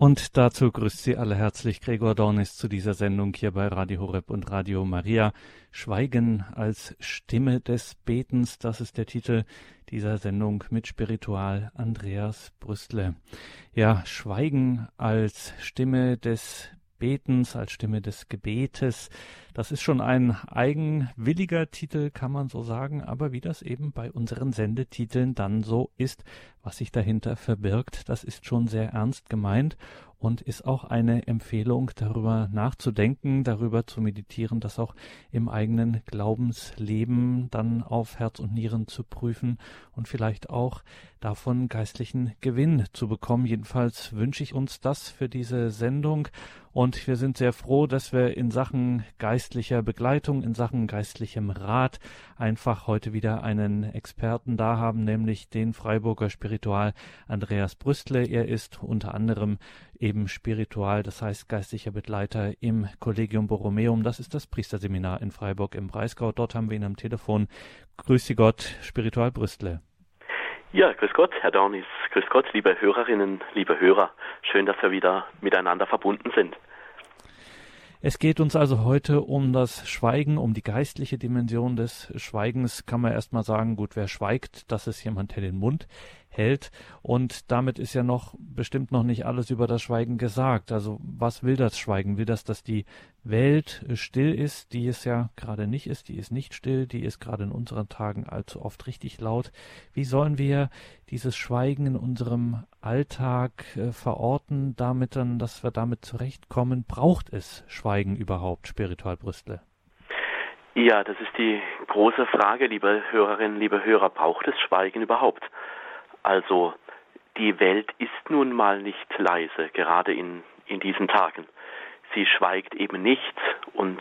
Und dazu grüßt Sie alle herzlich Gregor Dornis zu dieser Sendung hier bei Radio Horeb und Radio Maria. Schweigen als Stimme des Betens, das ist der Titel dieser Sendung mit Spiritual Andreas Brüstle. Ja, Schweigen als Stimme des Betens, als Stimme des Gebetes. Das ist schon ein eigenwilliger Titel, kann man so sagen, aber wie das eben bei unseren Sendetiteln dann so ist, was sich dahinter verbirgt, das ist schon sehr ernst gemeint und ist auch eine Empfehlung, darüber nachzudenken, darüber zu meditieren, das auch im eigenen Glaubensleben dann auf Herz und Nieren zu prüfen und vielleicht auch davon geistlichen Gewinn zu bekommen. Jedenfalls wünsche ich uns das für diese Sendung und wir sind sehr froh, dass wir in Sachen geistlicher Begleitung, in Sachen geistlichem Rat einfach heute wieder einen Experten da haben, nämlich den Freiburger Spiritual Andreas Brüstle. Er ist unter anderem eben Spiritual, das heißt geistlicher Begleiter im Collegium Borromeum. Das ist das Priesterseminar in Freiburg im Breisgau. Dort haben wir ihn am Telefon. Grüß Sie Gott, Spiritual Brüstle. Ja, grüß Gott, Herr Dornis. Grüß Gott, liebe Hörerinnen, liebe Hörer. Schön, dass wir wieder miteinander verbunden sind. Es geht uns also heute um das Schweigen, um die geistliche Dimension des Schweigens. Kann man erstmal sagen, gut, wer schweigt, das ist jemand, der den Mund hält. Und damit ist ja noch bestimmt noch nicht alles über das Schweigen gesagt. Also was will das Schweigen? Will das, dass die Welt still ist, die es ja gerade nicht ist, die ist nicht still, die ist gerade in unseren Tagen allzu oft richtig laut. Wie sollen wir dieses Schweigen in unserem Alltag äh, verorten, damit dann, dass wir damit zurechtkommen? Braucht es Schweigen überhaupt, Spiritual Brüstle? Ja, das ist die große Frage, liebe Hörerinnen, liebe Hörer. Braucht es Schweigen überhaupt? Also die Welt ist nun mal nicht leise, gerade in, in diesen Tagen. Sie schweigt eben nicht und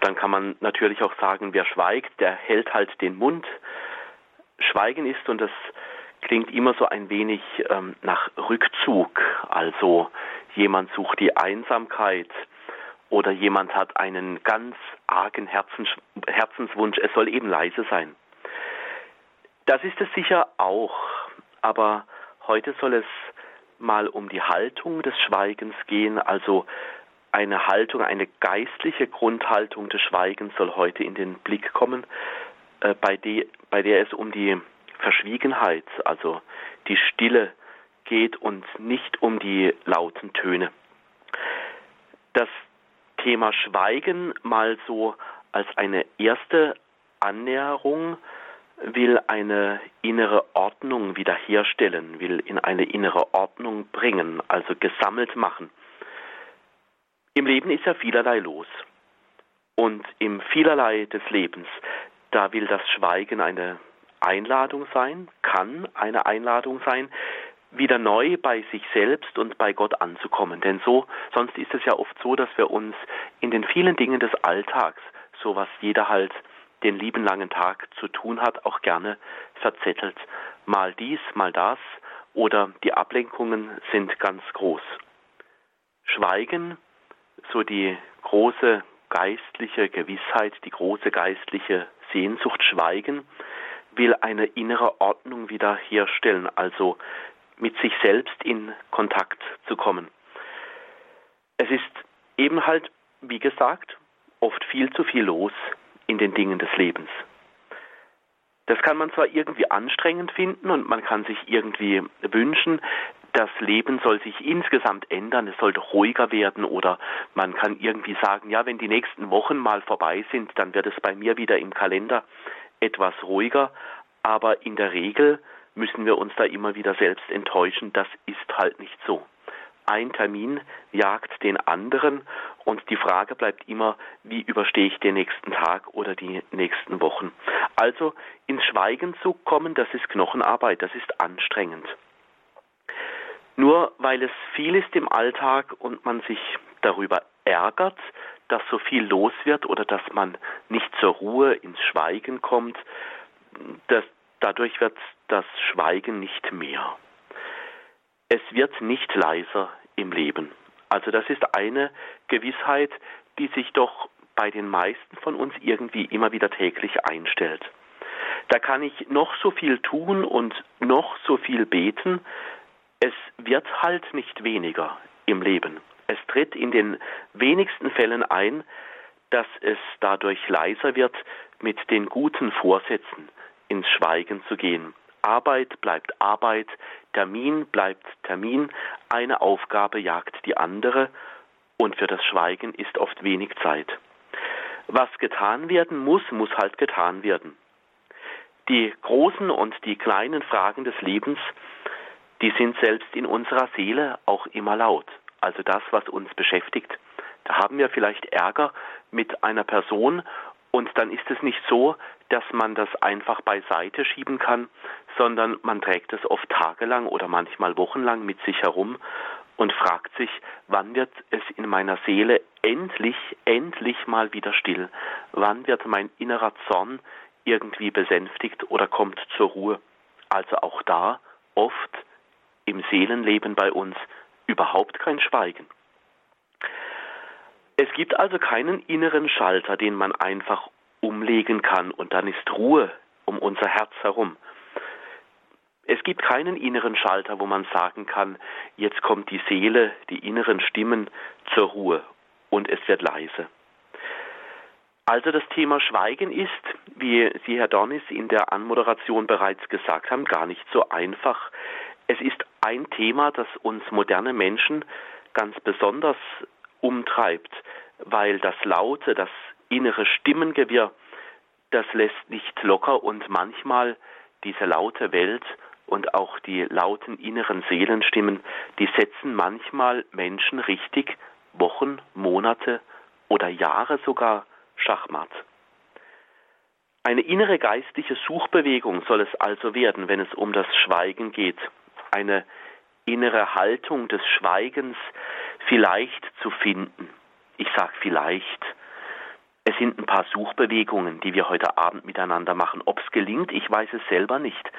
dann kann man natürlich auch sagen, wer schweigt, der hält halt den Mund. Schweigen ist, und das klingt immer so ein wenig ähm, nach Rückzug, also jemand sucht die Einsamkeit oder jemand hat einen ganz argen Herzens, Herzenswunsch, es soll eben leise sein. Das ist es sicher auch, aber heute soll es mal um die Haltung des Schweigens gehen, also eine Haltung, eine geistliche Grundhaltung des Schweigens soll heute in den Blick kommen, äh, bei, die, bei der es um die Verschwiegenheit, also die Stille geht und nicht um die lauten Töne. Das Thema Schweigen mal so als eine erste Annäherung will eine innere Ordnung wiederherstellen, will in eine innere Ordnung bringen, also gesammelt machen. Im Leben ist ja vielerlei los. Und im vielerlei des Lebens, da will das Schweigen eine Einladung sein, kann eine Einladung sein, wieder neu bei sich selbst und bei Gott anzukommen. Denn so, sonst ist es ja oft so, dass wir uns in den vielen Dingen des Alltags, so was jeder halt den lieben langen Tag zu tun hat, auch gerne verzettelt. Mal dies, mal das oder die Ablenkungen sind ganz groß. Schweigen, so die große geistliche Gewissheit, die große geistliche Sehnsucht, Schweigen, will eine innere Ordnung wiederherstellen, also mit sich selbst in Kontakt zu kommen. Es ist eben halt, wie gesagt, oft viel zu viel los in den Dingen des Lebens. Das kann man zwar irgendwie anstrengend finden und man kann sich irgendwie wünschen, das Leben soll sich insgesamt ändern, es sollte ruhiger werden oder man kann irgendwie sagen, ja, wenn die nächsten Wochen mal vorbei sind, dann wird es bei mir wieder im Kalender etwas ruhiger, aber in der Regel müssen wir uns da immer wieder selbst enttäuschen, das ist halt nicht so ein Termin jagt den anderen und die Frage bleibt immer, wie überstehe ich den nächsten Tag oder die nächsten Wochen. Also ins Schweigen zu kommen, das ist Knochenarbeit, das ist anstrengend. Nur weil es viel ist im Alltag und man sich darüber ärgert, dass so viel los wird oder dass man nicht zur Ruhe ins Schweigen kommt, das, dadurch wird das Schweigen nicht mehr. Es wird nicht leiser im Leben. Also das ist eine Gewissheit, die sich doch bei den meisten von uns irgendwie immer wieder täglich einstellt. Da kann ich noch so viel tun und noch so viel beten. Es wird halt nicht weniger im Leben. Es tritt in den wenigsten Fällen ein, dass es dadurch leiser wird, mit den guten Vorsätzen ins Schweigen zu gehen. Arbeit bleibt Arbeit, Termin bleibt Termin, eine Aufgabe jagt die andere und für das Schweigen ist oft wenig Zeit. Was getan werden muss, muss halt getan werden. Die großen und die kleinen Fragen des Lebens, die sind selbst in unserer Seele auch immer laut. Also das, was uns beschäftigt. Da haben wir vielleicht Ärger mit einer Person und dann ist es nicht so, dass man das einfach beiseite schieben kann, sondern man trägt es oft tagelang oder manchmal wochenlang mit sich herum und fragt sich, wann wird es in meiner Seele endlich, endlich mal wieder still? Wann wird mein innerer Zorn irgendwie besänftigt oder kommt zur Ruhe? Also auch da oft im Seelenleben bei uns überhaupt kein Schweigen. Es gibt also keinen inneren Schalter, den man einfach umlegen kann und dann ist Ruhe um unser Herz herum. Es gibt keinen inneren Schalter, wo man sagen kann, jetzt kommt die Seele, die inneren Stimmen zur Ruhe und es wird leise. Also das Thema Schweigen ist, wie Sie, Herr Dornis, in der Anmoderation bereits gesagt haben, gar nicht so einfach. Es ist ein Thema, das uns moderne Menschen ganz besonders umtreibt, weil das Laute, das innere Stimmengewirr, das lässt nicht locker und manchmal diese laute Welt und auch die lauten inneren Seelenstimmen, die setzen manchmal Menschen richtig Wochen, Monate oder Jahre sogar Schachmatt. Eine innere geistliche Suchbewegung soll es also werden, wenn es um das Schweigen geht. Eine innere Haltung des Schweigens vielleicht zu finden. Ich sage vielleicht. Es sind ein paar Suchbewegungen, die wir heute Abend miteinander machen. Ob es gelingt, ich weiß es selber nicht.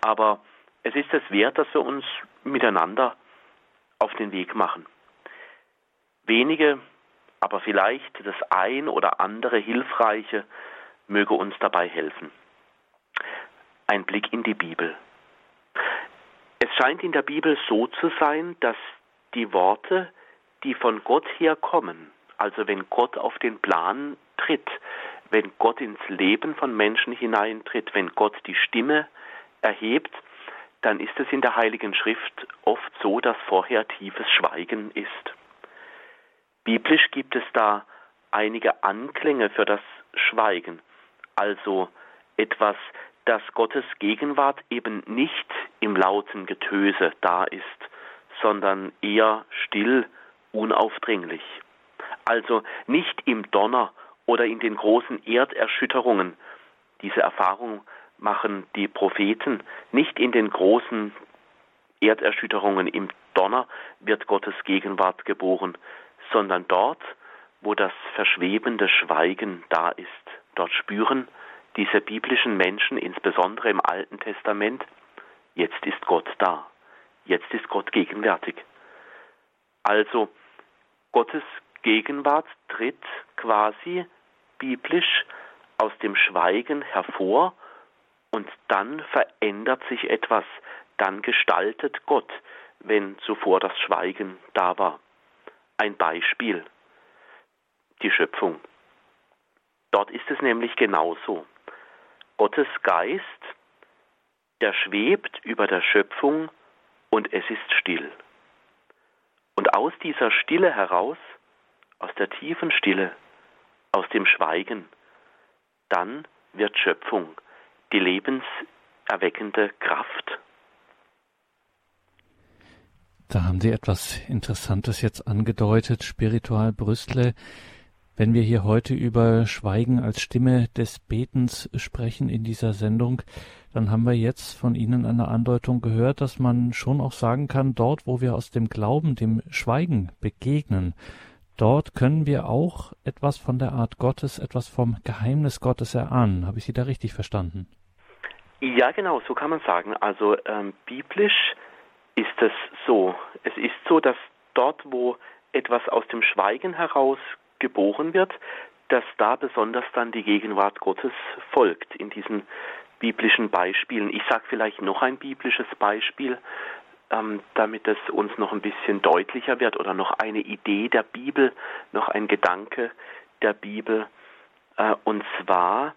Aber es ist es wert, dass wir uns miteinander auf den Weg machen. Wenige, aber vielleicht das ein oder andere Hilfreiche möge uns dabei helfen. Ein Blick in die Bibel. Es scheint in der Bibel so zu sein, dass die Worte, die von Gott her kommen, also wenn Gott auf den Plan tritt, wenn Gott ins Leben von Menschen hineintritt, wenn Gott die Stimme erhebt, dann ist es in der Heiligen Schrift oft so, dass vorher tiefes Schweigen ist. Biblisch gibt es da einige Anklänge für das Schweigen, also etwas dass Gottes Gegenwart eben nicht im lauten Getöse da ist, sondern eher still, unaufdringlich. Also nicht im Donner oder in den großen Erderschütterungen. Diese Erfahrung machen die Propheten. Nicht in den großen Erderschütterungen im Donner wird Gottes Gegenwart geboren, sondern dort, wo das verschwebende Schweigen da ist. Dort spüren diese biblischen Menschen, insbesondere im Alten Testament, jetzt ist Gott da, jetzt ist Gott gegenwärtig. Also Gottes Gegenwart tritt quasi biblisch aus dem Schweigen hervor und dann verändert sich etwas, dann gestaltet Gott, wenn zuvor das Schweigen da war. Ein Beispiel, die Schöpfung. Dort ist es nämlich genauso. Gottes Geist, der schwebt über der Schöpfung und es ist still. Und aus dieser Stille heraus, aus der tiefen Stille, aus dem Schweigen, dann wird Schöpfung, die lebenserweckende Kraft. Da haben Sie etwas Interessantes jetzt angedeutet, Spiritual Brüstle. Wenn wir hier heute über Schweigen als Stimme des Betens sprechen in dieser Sendung, dann haben wir jetzt von Ihnen eine Andeutung gehört, dass man schon auch sagen kann, dort, wo wir aus dem Glauben, dem Schweigen begegnen, dort können wir auch etwas von der Art Gottes, etwas vom Geheimnis Gottes erahnen. Habe ich Sie da richtig verstanden? Ja, genau, so kann man sagen. Also ähm, biblisch ist es so. Es ist so, dass dort, wo etwas aus dem Schweigen heraus geboren wird, dass da besonders dann die Gegenwart Gottes folgt in diesen biblischen Beispielen. Ich sage vielleicht noch ein biblisches Beispiel. ähm, damit es uns noch ein bisschen deutlicher wird oder noch eine Idee der Bibel, noch ein Gedanke der Bibel. Äh, und zwar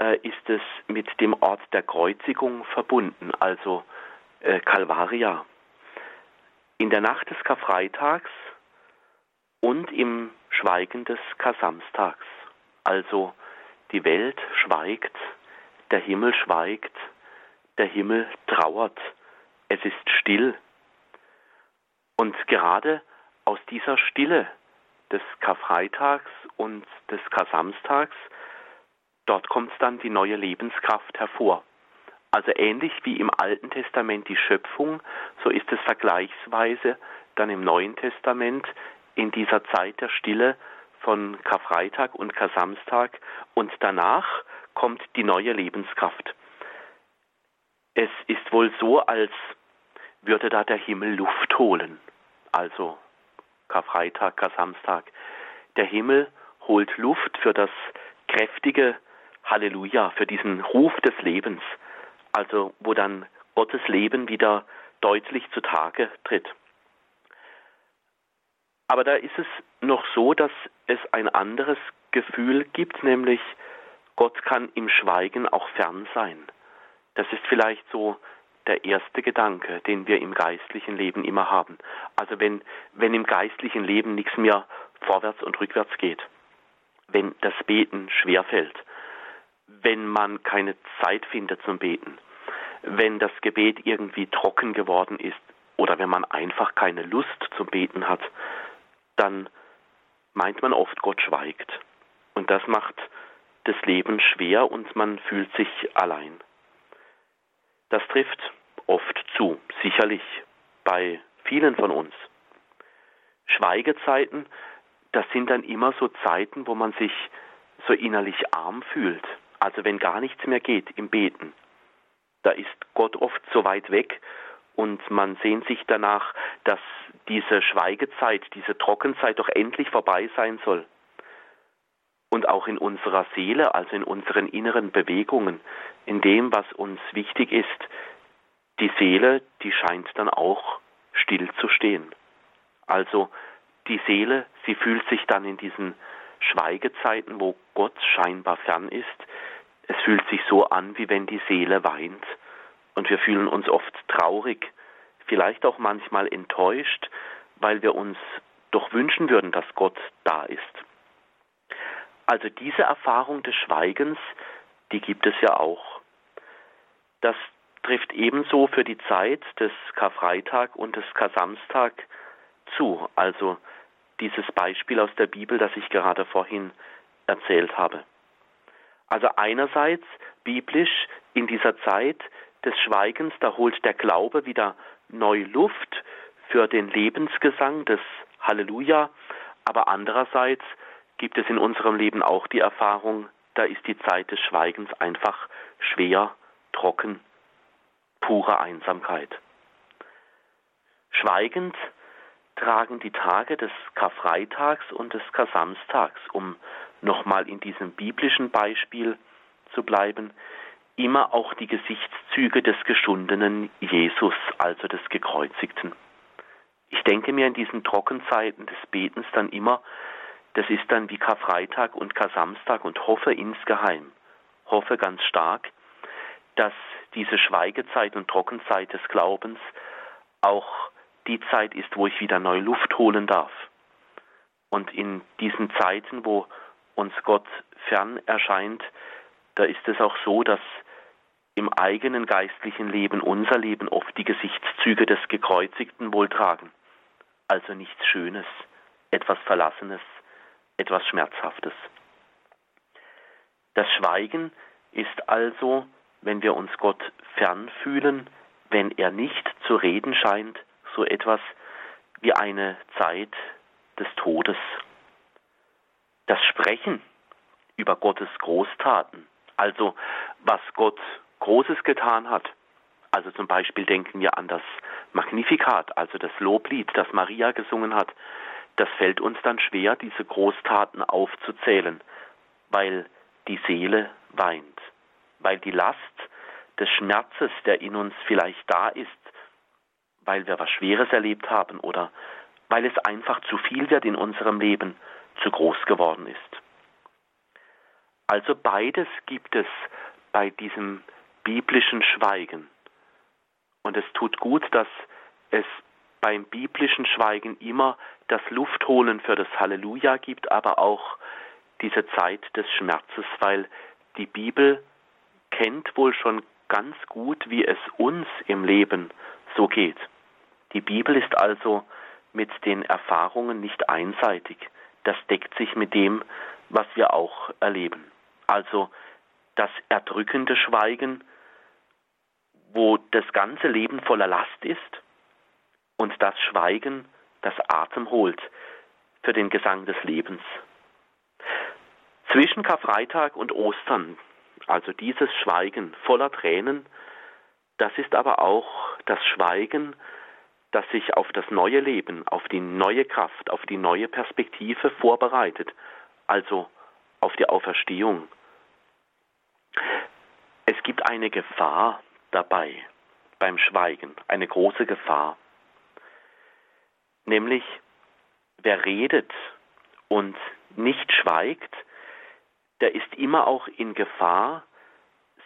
äh, ist es mit dem Ort der Kreuzigung verbunden, also äh, Calvaria. In der Nacht des Karfreitags und im Schweigen des Kasamstags. Also die Welt schweigt, der Himmel schweigt, der Himmel trauert, es ist still. Und gerade aus dieser Stille des Karfreitags und des Kasamstags, dort kommt dann die neue Lebenskraft hervor. Also ähnlich wie im Alten Testament die Schöpfung, so ist es vergleichsweise dann im Neuen Testament in dieser Zeit der Stille von Karfreitag und Kasamstag und danach kommt die neue Lebenskraft. Es ist wohl so, als würde da der Himmel Luft holen. Also Karfreitag, Kasamstag. Der Himmel holt Luft für das kräftige Halleluja, für diesen Ruf des Lebens. Also wo dann Gottes Leben wieder deutlich zutage tritt. Aber da ist es noch so, dass es ein anderes Gefühl gibt, nämlich Gott kann im Schweigen auch fern sein. Das ist vielleicht so der erste Gedanke, den wir im geistlichen Leben immer haben. Also wenn, wenn im geistlichen Leben nichts mehr vorwärts und rückwärts geht, wenn das Beten schwerfällt, wenn man keine Zeit findet zum Beten, wenn das Gebet irgendwie trocken geworden ist oder wenn man einfach keine Lust zum Beten hat, dann meint man oft, Gott schweigt. Und das macht das Leben schwer und man fühlt sich allein. Das trifft oft zu, sicherlich bei vielen von uns. Schweigezeiten, das sind dann immer so Zeiten, wo man sich so innerlich arm fühlt. Also wenn gar nichts mehr geht im Beten. Da ist Gott oft so weit weg und man sehnt sich danach, dass diese Schweigezeit, diese Trockenzeit doch endlich vorbei sein soll. Und auch in unserer Seele, also in unseren inneren Bewegungen, in dem, was uns wichtig ist, die Seele, die scheint dann auch still zu stehen. Also die Seele, sie fühlt sich dann in diesen Schweigezeiten, wo Gott scheinbar fern ist, es fühlt sich so an, wie wenn die Seele weint und wir fühlen uns oft traurig, vielleicht auch manchmal enttäuscht, weil wir uns doch wünschen würden, dass Gott da ist. Also diese Erfahrung des Schweigens, die gibt es ja auch. Das trifft ebenso für die Zeit des Karfreitag und des Kasamstag zu. Also dieses Beispiel aus der Bibel, das ich gerade vorhin erzählt habe. Also einerseits biblisch in dieser Zeit des Schweigens, da holt der Glaube wieder neu Luft für den Lebensgesang des Halleluja, aber andererseits gibt es in unserem Leben auch die Erfahrung, da ist die Zeit des Schweigens einfach schwer, trocken, pure Einsamkeit. Schweigend tragen die Tage des Karfreitags und des Kasamstags, um nochmal in diesem biblischen Beispiel zu bleiben, immer auch die Gesichtszüge des geschundenen Jesus, also des Gekreuzigten. Ich denke mir in diesen Trockenzeiten des Betens dann immer, das ist dann wie Karfreitag und Kasamstag und hoffe insgeheim, hoffe ganz stark, dass diese Schweigezeit und Trockenzeit des Glaubens auch die Zeit ist, wo ich wieder neue Luft holen darf. Und in diesen Zeiten, wo uns Gott fern erscheint, da ist es auch so, dass im eigenen geistlichen Leben unser Leben oft die Gesichtszüge des Gekreuzigten wohl tragen. Also nichts Schönes, etwas Verlassenes, etwas Schmerzhaftes. Das Schweigen ist also, wenn wir uns Gott fern fühlen, wenn er nicht zu reden scheint, so etwas wie eine Zeit des Todes. Das Sprechen über Gottes Großtaten, also was Gott Großes getan hat, also zum Beispiel denken wir an das Magnificat, also das Loblied, das Maria gesungen hat, das fällt uns dann schwer, diese Großtaten aufzuzählen, weil die Seele weint, weil die Last des Schmerzes, der in uns vielleicht da ist, weil wir was Schweres erlebt haben oder weil es einfach zu viel wird in unserem Leben, zu groß geworden ist. Also beides gibt es bei diesem biblischen Schweigen. Und es tut gut, dass es beim biblischen Schweigen immer das Luftholen für das Halleluja gibt, aber auch diese Zeit des Schmerzes, weil die Bibel kennt wohl schon ganz gut, wie es uns im Leben so geht. Die Bibel ist also mit den Erfahrungen nicht einseitig. Das deckt sich mit dem, was wir auch erleben. Also das erdrückende Schweigen, wo das ganze Leben voller Last ist, und das Schweigen, das Atem holt für den Gesang des Lebens. Zwischen Karfreitag und Ostern, also dieses Schweigen voller Tränen, das ist aber auch das Schweigen, das sich auf das neue Leben, auf die neue Kraft, auf die neue Perspektive vorbereitet, also auf die Auferstehung. Es gibt eine Gefahr dabei beim Schweigen, eine große Gefahr. Nämlich, wer redet und nicht schweigt, der ist immer auch in Gefahr,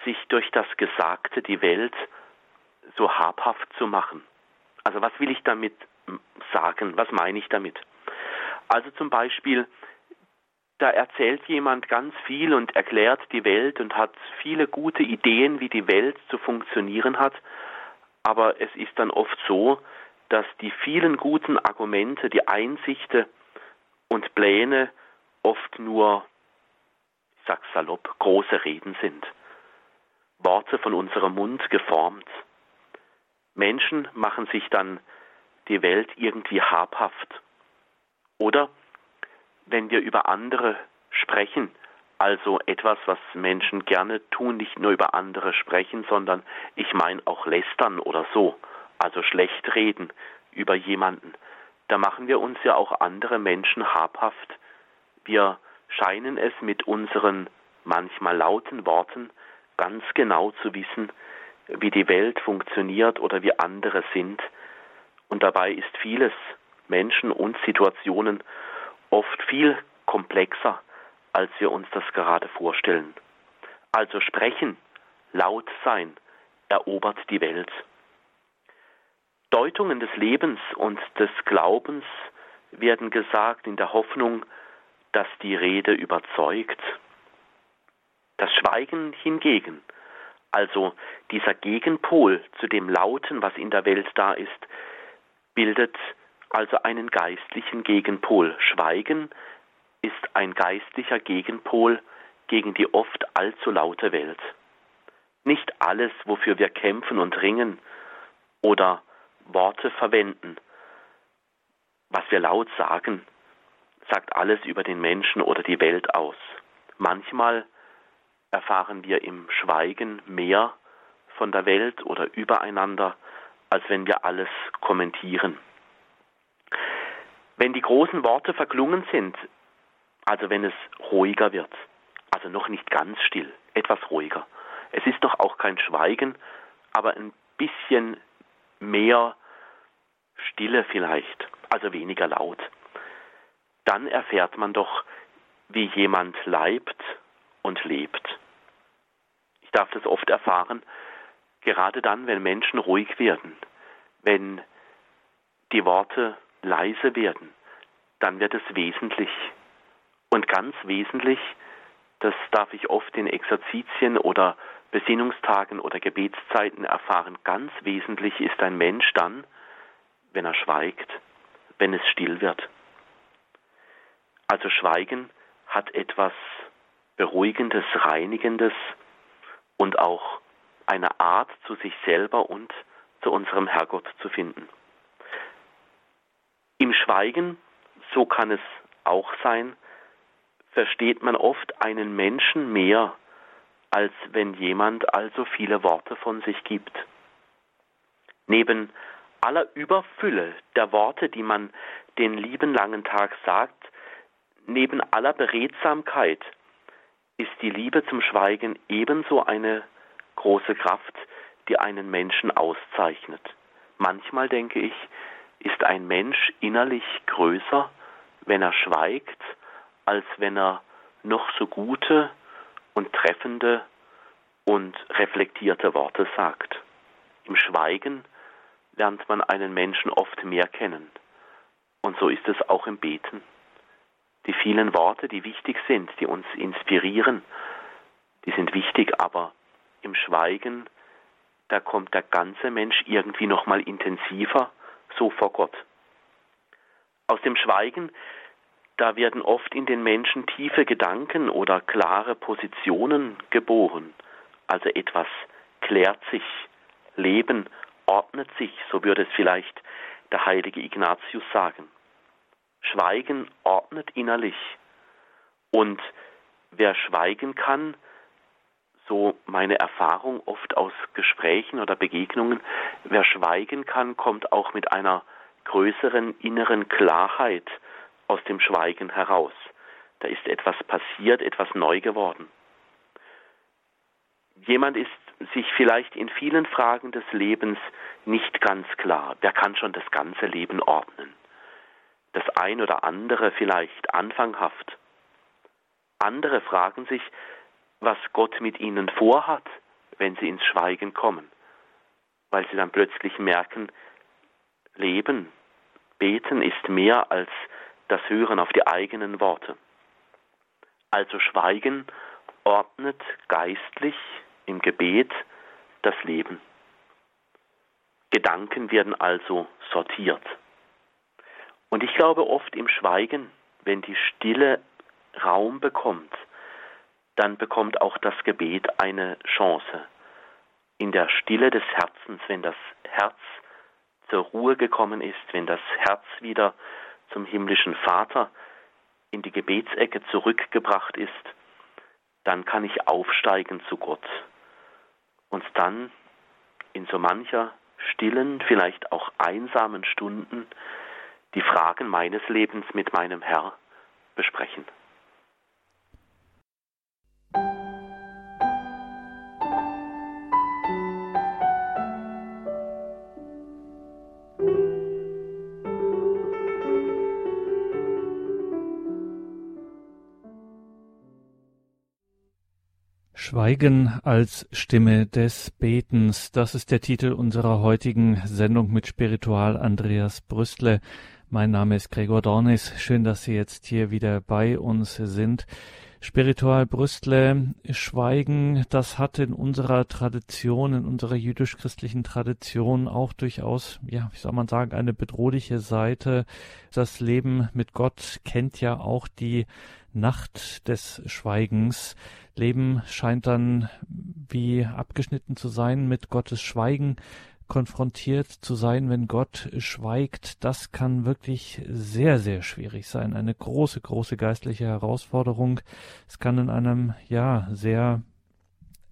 sich durch das Gesagte die Welt so habhaft zu machen. Also was will ich damit sagen? Was meine ich damit? Also zum Beispiel, da erzählt jemand ganz viel und erklärt die Welt und hat viele gute Ideen, wie die Welt zu funktionieren hat, aber es ist dann oft so, dass die vielen guten Argumente, die Einsichten und Pläne oft nur sag salopp, große Reden sind. Worte von unserem Mund geformt. Menschen machen sich dann die Welt irgendwie habhaft. Oder wenn wir über andere sprechen, also etwas, was Menschen gerne tun, nicht nur über andere sprechen, sondern ich meine auch lästern oder so, also schlecht reden über jemanden, da machen wir uns ja auch andere Menschen habhaft. Wir scheinen es mit unseren manchmal lauten Worten ganz genau zu wissen, wie die Welt funktioniert oder wie andere sind. Und dabei ist vieles, Menschen und Situationen, oft viel komplexer, als wir uns das gerade vorstellen. Also sprechen, laut sein, erobert die Welt. Deutungen des Lebens und des Glaubens werden gesagt in der Hoffnung, dass die Rede überzeugt. Das Schweigen hingegen, also dieser Gegenpol zu dem Lauten, was in der Welt da ist, bildet also einen geistlichen Gegenpol. Schweigen ist ein geistlicher Gegenpol gegen die oft allzu laute Welt. Nicht alles, wofür wir kämpfen und ringen oder Worte verwenden, was wir laut sagen, sagt alles über den Menschen oder die Welt aus. Manchmal erfahren wir im Schweigen mehr von der Welt oder übereinander, als wenn wir alles kommentieren. Wenn die großen Worte verklungen sind, also wenn es ruhiger wird, also noch nicht ganz still, etwas ruhiger. Es ist doch auch kein Schweigen, aber ein bisschen mehr Stille vielleicht, also weniger laut dann erfährt man doch, wie jemand leibt und lebt. Ich darf das oft erfahren, gerade dann, wenn Menschen ruhig werden, wenn die Worte leise werden, dann wird es wesentlich. Und ganz wesentlich, das darf ich oft in Exerzitien oder Besinnungstagen oder Gebetszeiten erfahren, ganz wesentlich ist ein Mensch dann, wenn er schweigt, wenn es still wird. Also Schweigen hat etwas Beruhigendes, Reinigendes und auch eine Art zu sich selber und zu unserem Herrgott zu finden. Im Schweigen, so kann es auch sein, versteht man oft einen Menschen mehr, als wenn jemand also viele Worte von sich gibt. Neben aller Überfülle der Worte, die man den lieben langen Tag sagt, Neben aller Beredsamkeit ist die Liebe zum Schweigen ebenso eine große Kraft, die einen Menschen auszeichnet. Manchmal denke ich, ist ein Mensch innerlich größer, wenn er schweigt, als wenn er noch so gute und treffende und reflektierte Worte sagt. Im Schweigen lernt man einen Menschen oft mehr kennen. Und so ist es auch im Beten. Die vielen Worte, die wichtig sind, die uns inspirieren, die sind wichtig, aber im Schweigen, da kommt der ganze Mensch irgendwie nochmal intensiver so vor Gott. Aus dem Schweigen, da werden oft in den Menschen tiefe Gedanken oder klare Positionen geboren. Also etwas klärt sich, Leben ordnet sich, so würde es vielleicht der heilige Ignatius sagen. Schweigen ordnet innerlich. Und wer schweigen kann, so meine Erfahrung oft aus Gesprächen oder Begegnungen, wer schweigen kann, kommt auch mit einer größeren inneren Klarheit aus dem Schweigen heraus. Da ist etwas passiert, etwas neu geworden. Jemand ist sich vielleicht in vielen Fragen des Lebens nicht ganz klar. Wer kann schon das ganze Leben ordnen? Das ein oder andere vielleicht anfanghaft. Andere fragen sich, was Gott mit ihnen vorhat, wenn sie ins Schweigen kommen, weil sie dann plötzlich merken, Leben, Beten ist mehr als das Hören auf die eigenen Worte. Also Schweigen ordnet geistlich im Gebet das Leben. Gedanken werden also sortiert. Und ich glaube oft im Schweigen, wenn die Stille Raum bekommt, dann bekommt auch das Gebet eine Chance. In der Stille des Herzens, wenn das Herz zur Ruhe gekommen ist, wenn das Herz wieder zum himmlischen Vater in die Gebetsecke zurückgebracht ist, dann kann ich aufsteigen zu Gott und dann in so mancher stillen, vielleicht auch einsamen Stunden die Fragen meines Lebens mit meinem Herr besprechen. Schweigen als Stimme des Betens. Das ist der Titel unserer heutigen Sendung mit Spiritual Andreas Brüstle. Mein Name ist Gregor Dornis. Schön, dass Sie jetzt hier wieder bei uns sind. Spiritual Brüstle, Schweigen, das hat in unserer Tradition, in unserer jüdisch-christlichen Tradition auch durchaus, ja, wie soll man sagen, eine bedrohliche Seite. Das Leben mit Gott kennt ja auch die Nacht des Schweigens. Leben scheint dann wie abgeschnitten zu sein mit Gottes Schweigen konfrontiert zu sein, wenn Gott schweigt, das kann wirklich sehr, sehr schwierig sein. Eine große, große geistliche Herausforderung. Es kann in einem, ja, sehr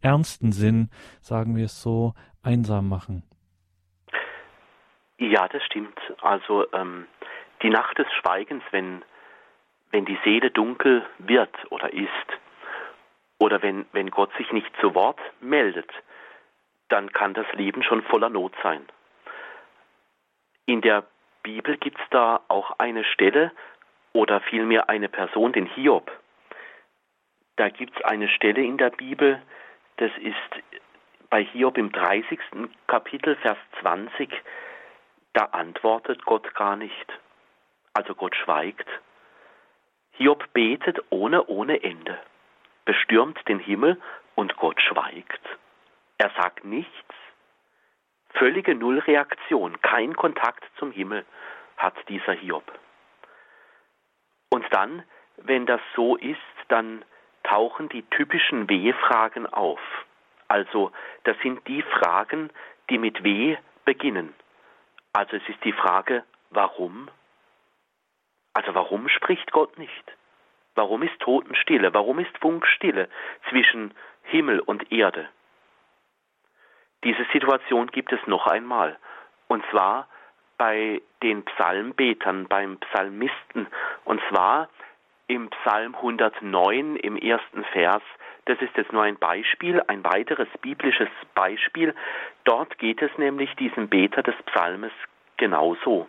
ernsten Sinn, sagen wir es so, einsam machen. Ja, das stimmt. Also ähm, die Nacht des Schweigens, wenn, wenn die Seele dunkel wird oder ist, oder wenn, wenn Gott sich nicht zu Wort meldet, dann kann das Leben schon voller Not sein. In der Bibel gibt es da auch eine Stelle oder vielmehr eine Person, den Hiob. Da gibt es eine Stelle in der Bibel, das ist bei Hiob im 30. Kapitel, Vers 20, da antwortet Gott gar nicht. Also Gott schweigt. Hiob betet ohne, ohne Ende bestürmt den Himmel und Gott schweigt. Er sagt nichts. Völlige Nullreaktion, kein Kontakt zum Himmel hat dieser Hiob. Und dann, wenn das so ist, dann tauchen die typischen W-Fragen auf. Also das sind die Fragen, die mit W beginnen. Also es ist die Frage, warum? Also warum spricht Gott nicht? Warum ist Totenstille? Warum ist Funkstille zwischen Himmel und Erde? Diese Situation gibt es noch einmal. Und zwar bei den Psalmbetern, beim Psalmisten. Und zwar im Psalm 109 im ersten Vers, das ist jetzt nur ein Beispiel, ein weiteres biblisches Beispiel. Dort geht es nämlich diesem Beter des Psalmes genauso.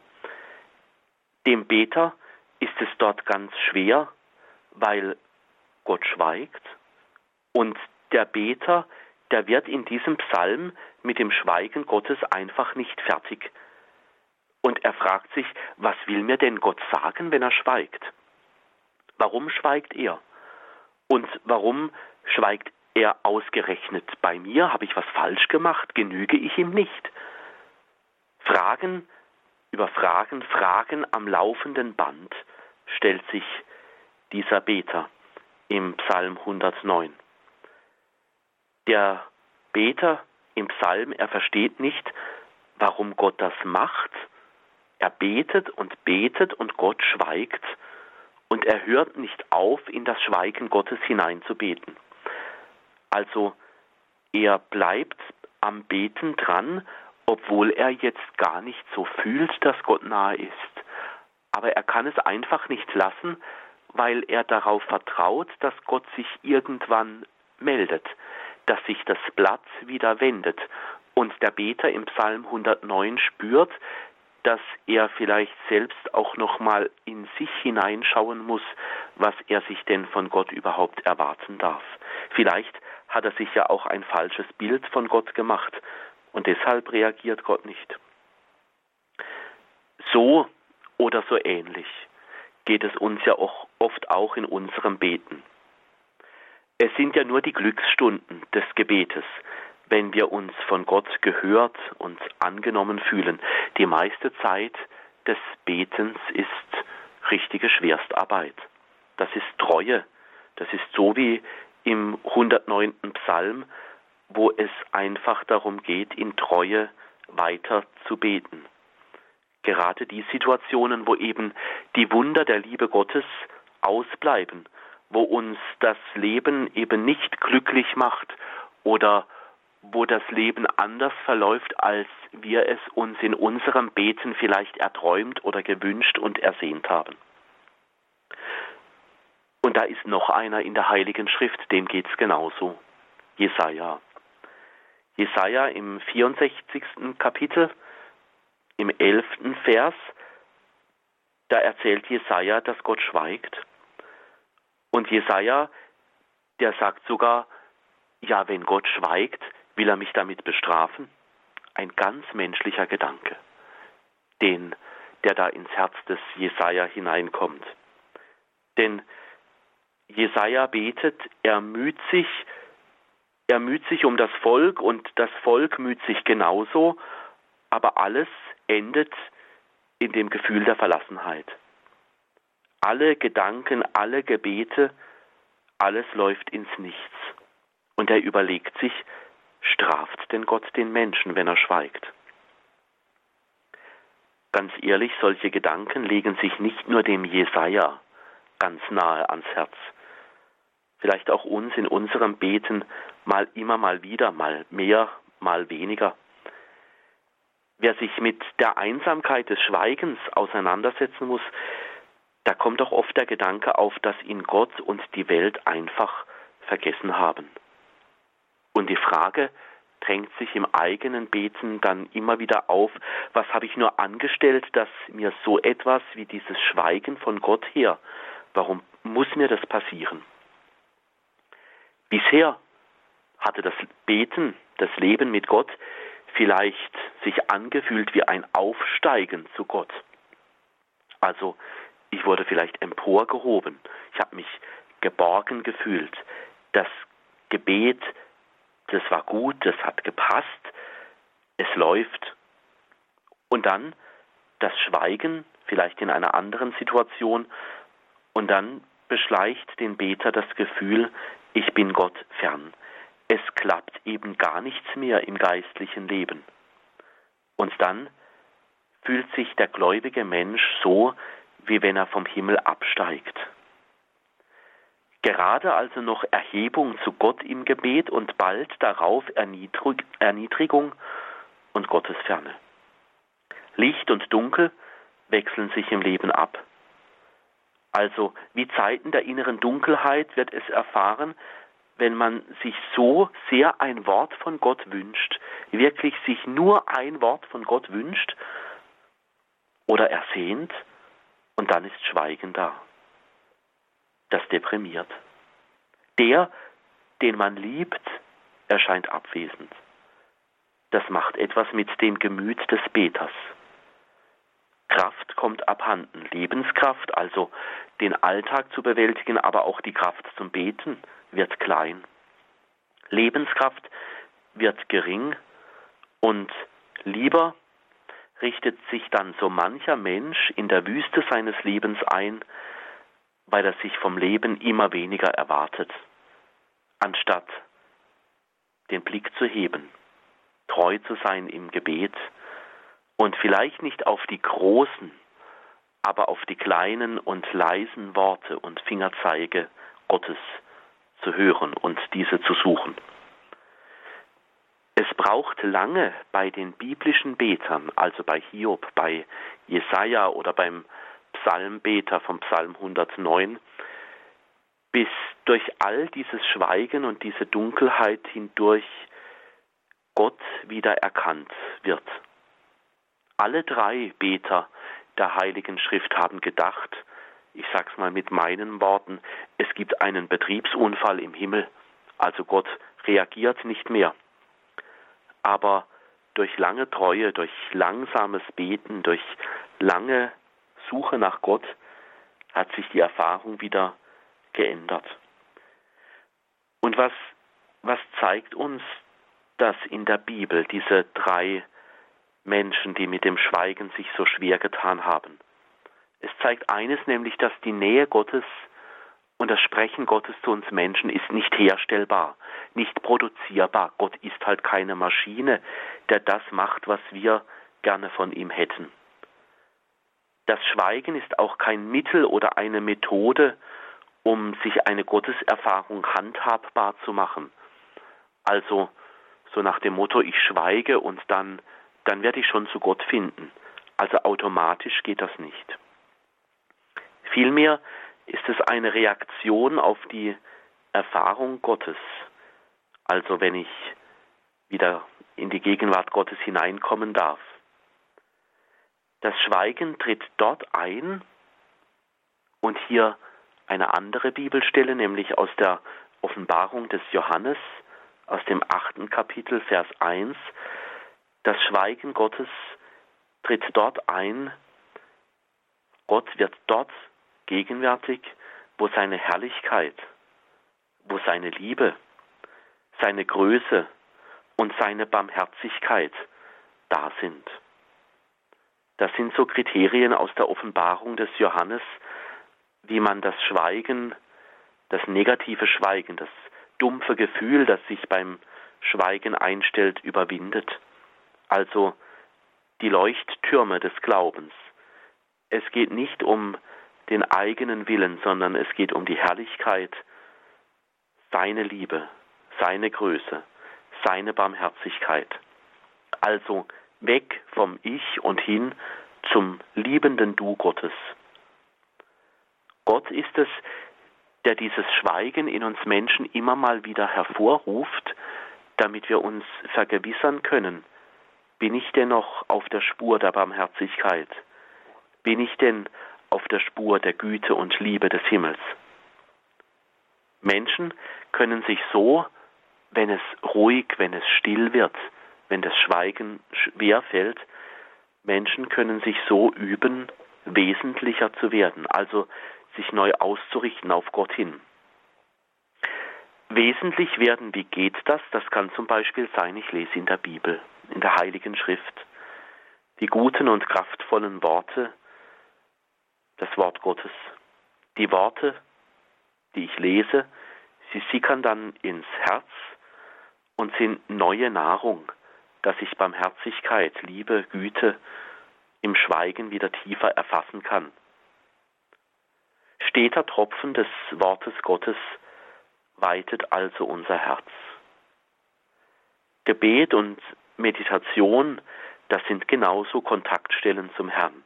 Dem Beter ist es dort ganz schwer, weil Gott schweigt und der Beter, der wird in diesem Psalm mit dem Schweigen Gottes einfach nicht fertig. Und er fragt sich, was will mir denn Gott sagen, wenn er schweigt? Warum schweigt er? Und warum schweigt er ausgerechnet bei mir? Habe ich was falsch gemacht? Genüge ich ihm nicht? Fragen über Fragen, Fragen am laufenden Band stellt sich dieser Beter im Psalm 109. Der Beter im Psalm, er versteht nicht, warum Gott das macht. Er betet und betet und Gott schweigt und er hört nicht auf, in das Schweigen Gottes hineinzubeten. Also er bleibt am Beten dran, obwohl er jetzt gar nicht so fühlt, dass Gott nahe ist. Aber er kann es einfach nicht lassen, weil er darauf vertraut, dass Gott sich irgendwann meldet, dass sich das Blatt wieder wendet. Und der Beter im Psalm 109 spürt, dass er vielleicht selbst auch noch mal in sich hineinschauen muss, was er sich denn von Gott überhaupt erwarten darf. Vielleicht hat er sich ja auch ein falsches Bild von Gott gemacht und deshalb reagiert Gott nicht. So oder so ähnlich geht es uns ja auch oft auch in unserem Beten. Es sind ja nur die Glücksstunden des Gebetes, wenn wir uns von Gott gehört und angenommen fühlen. Die meiste Zeit des Betens ist richtige Schwerstarbeit. Das ist Treue. Das ist so wie im 109. Psalm, wo es einfach darum geht, in Treue weiter zu beten. Gerade die Situationen, wo eben die Wunder der Liebe Gottes ausbleiben, wo uns das Leben eben nicht glücklich macht oder wo das Leben anders verläuft, als wir es uns in unserem Beten vielleicht erträumt oder gewünscht und ersehnt haben. Und da ist noch einer in der Heiligen Schrift, dem geht es genauso. Jesaja. Jesaja im 64. Kapitel, im 11. Vers, da erzählt Jesaja, dass Gott schweigt. Und Jesaja, der sagt sogar, ja, wenn Gott schweigt, will er mich damit bestrafen? Ein ganz menschlicher Gedanke, den, der da ins Herz des Jesaja hineinkommt. Denn Jesaja betet, er müht sich, er müht sich um das Volk und das Volk müht sich genauso, aber alles endet in dem Gefühl der Verlassenheit. Alle Gedanken, alle Gebete, alles läuft ins Nichts. Und er überlegt sich, straft denn Gott den Menschen, wenn er schweigt? Ganz ehrlich, solche Gedanken legen sich nicht nur dem Jesaja ganz nahe ans Herz, vielleicht auch uns in unserem Beten mal immer mal wieder, mal mehr, mal weniger. Wer sich mit der Einsamkeit des Schweigens auseinandersetzen muss, da kommt doch oft der Gedanke auf, dass ihn Gott und die Welt einfach vergessen haben. Und die Frage drängt sich im eigenen Beten dann immer wieder auf, was habe ich nur angestellt, dass mir so etwas wie dieses Schweigen von Gott her, warum muss mir das passieren? Bisher hatte das Beten, das Leben mit Gott vielleicht sich angefühlt wie ein Aufsteigen zu Gott. Also ich wurde vielleicht emporgehoben, ich habe mich geborgen gefühlt. Das Gebet, das war gut, das hat gepasst, es läuft. Und dann das Schweigen, vielleicht in einer anderen Situation, und dann beschleicht den Beter das Gefühl, ich bin Gott fern. Es klappt eben gar nichts mehr im geistlichen Leben. Und dann fühlt sich der gläubige Mensch so, wie wenn er vom Himmel absteigt. Gerade also noch Erhebung zu Gott im Gebet und bald darauf Erniedrigung und Gottesferne. Licht und Dunkel wechseln sich im Leben ab. Also wie Zeiten der inneren Dunkelheit wird es erfahren, wenn man sich so sehr ein Wort von Gott wünscht, wirklich sich nur ein Wort von Gott wünscht oder ersehnt und dann ist Schweigen da. Das deprimiert. Der, den man liebt, erscheint abwesend. Das macht etwas mit dem Gemüt des Beters. Kraft kommt abhanden, Lebenskraft, also den Alltag zu bewältigen, aber auch die Kraft zum Beten wird klein. Lebenskraft wird gering und lieber richtet sich dann so mancher Mensch in der Wüste seines Lebens ein, weil er sich vom Leben immer weniger erwartet, anstatt den Blick zu heben, treu zu sein im Gebet und vielleicht nicht auf die großen, aber auf die kleinen und leisen Worte und Fingerzeige Gottes zu hören und diese zu suchen. Es braucht lange bei den biblischen Betern, also bei Hiob, bei Jesaja oder beim Psalmbeter vom Psalm 109, bis durch all dieses Schweigen und diese Dunkelheit hindurch Gott wieder erkannt wird. Alle drei Beter der Heiligen Schrift haben gedacht, ich sag's mal mit meinen Worten, es gibt einen Betriebsunfall im Himmel, also Gott reagiert nicht mehr. Aber durch lange Treue, durch langsames Beten, durch lange Suche nach Gott hat sich die Erfahrung wieder geändert. Und was, was zeigt uns das in der Bibel, diese drei Menschen, die mit dem Schweigen sich so schwer getan haben? Es zeigt eines, nämlich, dass die Nähe Gottes und das Sprechen Gottes zu uns Menschen ist nicht herstellbar, nicht produzierbar. Gott ist halt keine Maschine, der das macht, was wir gerne von ihm hätten. Das Schweigen ist auch kein Mittel oder eine Methode, um sich eine Gotteserfahrung handhabbar zu machen. Also so nach dem Motto, ich schweige und dann, dann werde ich schon zu Gott finden. Also automatisch geht das nicht. Vielmehr ist es eine Reaktion auf die Erfahrung Gottes. Also wenn ich wieder in die Gegenwart Gottes hineinkommen darf. Das Schweigen tritt dort ein und hier eine andere Bibelstelle, nämlich aus der Offenbarung des Johannes, aus dem achten Kapitel, Vers 1. Das Schweigen Gottes tritt dort ein. Gott wird dort gegenwärtig, wo seine Herrlichkeit, wo seine Liebe, seine Größe und seine Barmherzigkeit da sind. Das sind so Kriterien aus der Offenbarung des Johannes, wie man das Schweigen, das negative Schweigen, das dumpfe Gefühl, das sich beim Schweigen einstellt, überwindet. Also die Leuchttürme des Glaubens. Es geht nicht um den eigenen Willen, sondern es geht um die Herrlichkeit, seine Liebe, seine Größe, seine Barmherzigkeit. Also weg vom Ich und hin zum liebenden Du Gottes. Gott ist es, der dieses Schweigen in uns Menschen immer mal wieder hervorruft, damit wir uns vergewissern können, bin ich denn noch auf der Spur der Barmherzigkeit? Bin ich denn auf der Spur der Güte und Liebe des Himmels? Menschen können sich so, wenn es ruhig, wenn es still wird, wenn das Schweigen schwer fällt, Menschen können sich so üben, wesentlicher zu werden, also sich neu auszurichten auf Gott hin. Wesentlich werden, wie geht das? Das kann zum Beispiel sein, ich lese in der Bibel, in der Heiligen Schrift, die guten und kraftvollen Worte, das Wort Gottes. Die Worte, die ich lese, sie sickern dann ins Herz und sind neue Nahrung, dass ich Barmherzigkeit, Liebe, Güte im Schweigen wieder tiefer erfassen kann. Steter Tropfen des Wortes Gottes weitet also unser Herz. Gebet und Meditation, das sind genauso Kontaktstellen zum Herrn.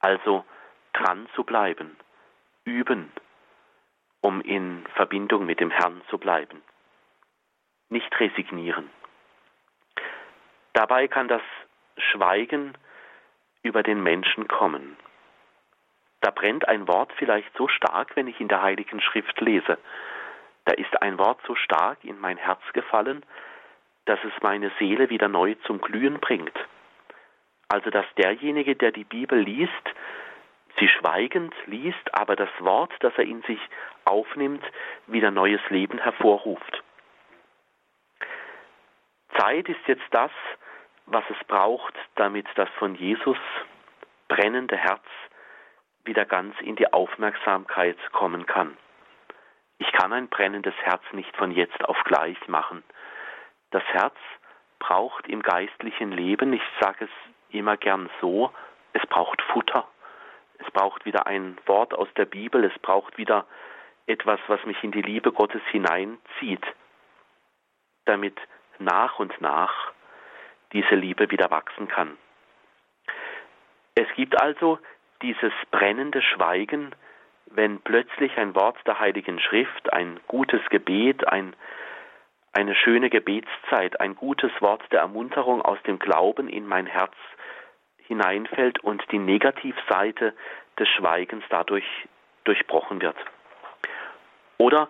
Also dran zu bleiben, üben, um in Verbindung mit dem Herrn zu bleiben. Nicht resignieren. Dabei kann das Schweigen über den Menschen kommen. Da brennt ein Wort vielleicht so stark, wenn ich in der Heiligen Schrift lese. Da ist ein Wort so stark in mein Herz gefallen, dass es meine Seele wieder neu zum Glühen bringt. Also dass derjenige, der die Bibel liest, sie schweigend liest, aber das Wort, das er in sich aufnimmt, wieder neues Leben hervorruft. Zeit ist jetzt das, was es braucht, damit das von Jesus brennende Herz wieder ganz in die Aufmerksamkeit kommen kann. Ich kann ein brennendes Herz nicht von jetzt auf gleich machen. Das Herz braucht im geistlichen Leben, ich sage es immer gern so, es braucht Futter. Es braucht wieder ein Wort aus der Bibel, es braucht wieder etwas, was mich in die Liebe Gottes hineinzieht, damit nach und nach diese Liebe wieder wachsen kann. Es gibt also dieses brennende Schweigen, wenn plötzlich ein Wort der Heiligen Schrift, ein gutes Gebet, ein, eine schöne Gebetszeit, ein gutes Wort der Ermunterung aus dem Glauben in mein Herz hineinfällt und die Negativseite des Schweigens dadurch durchbrochen wird. Oder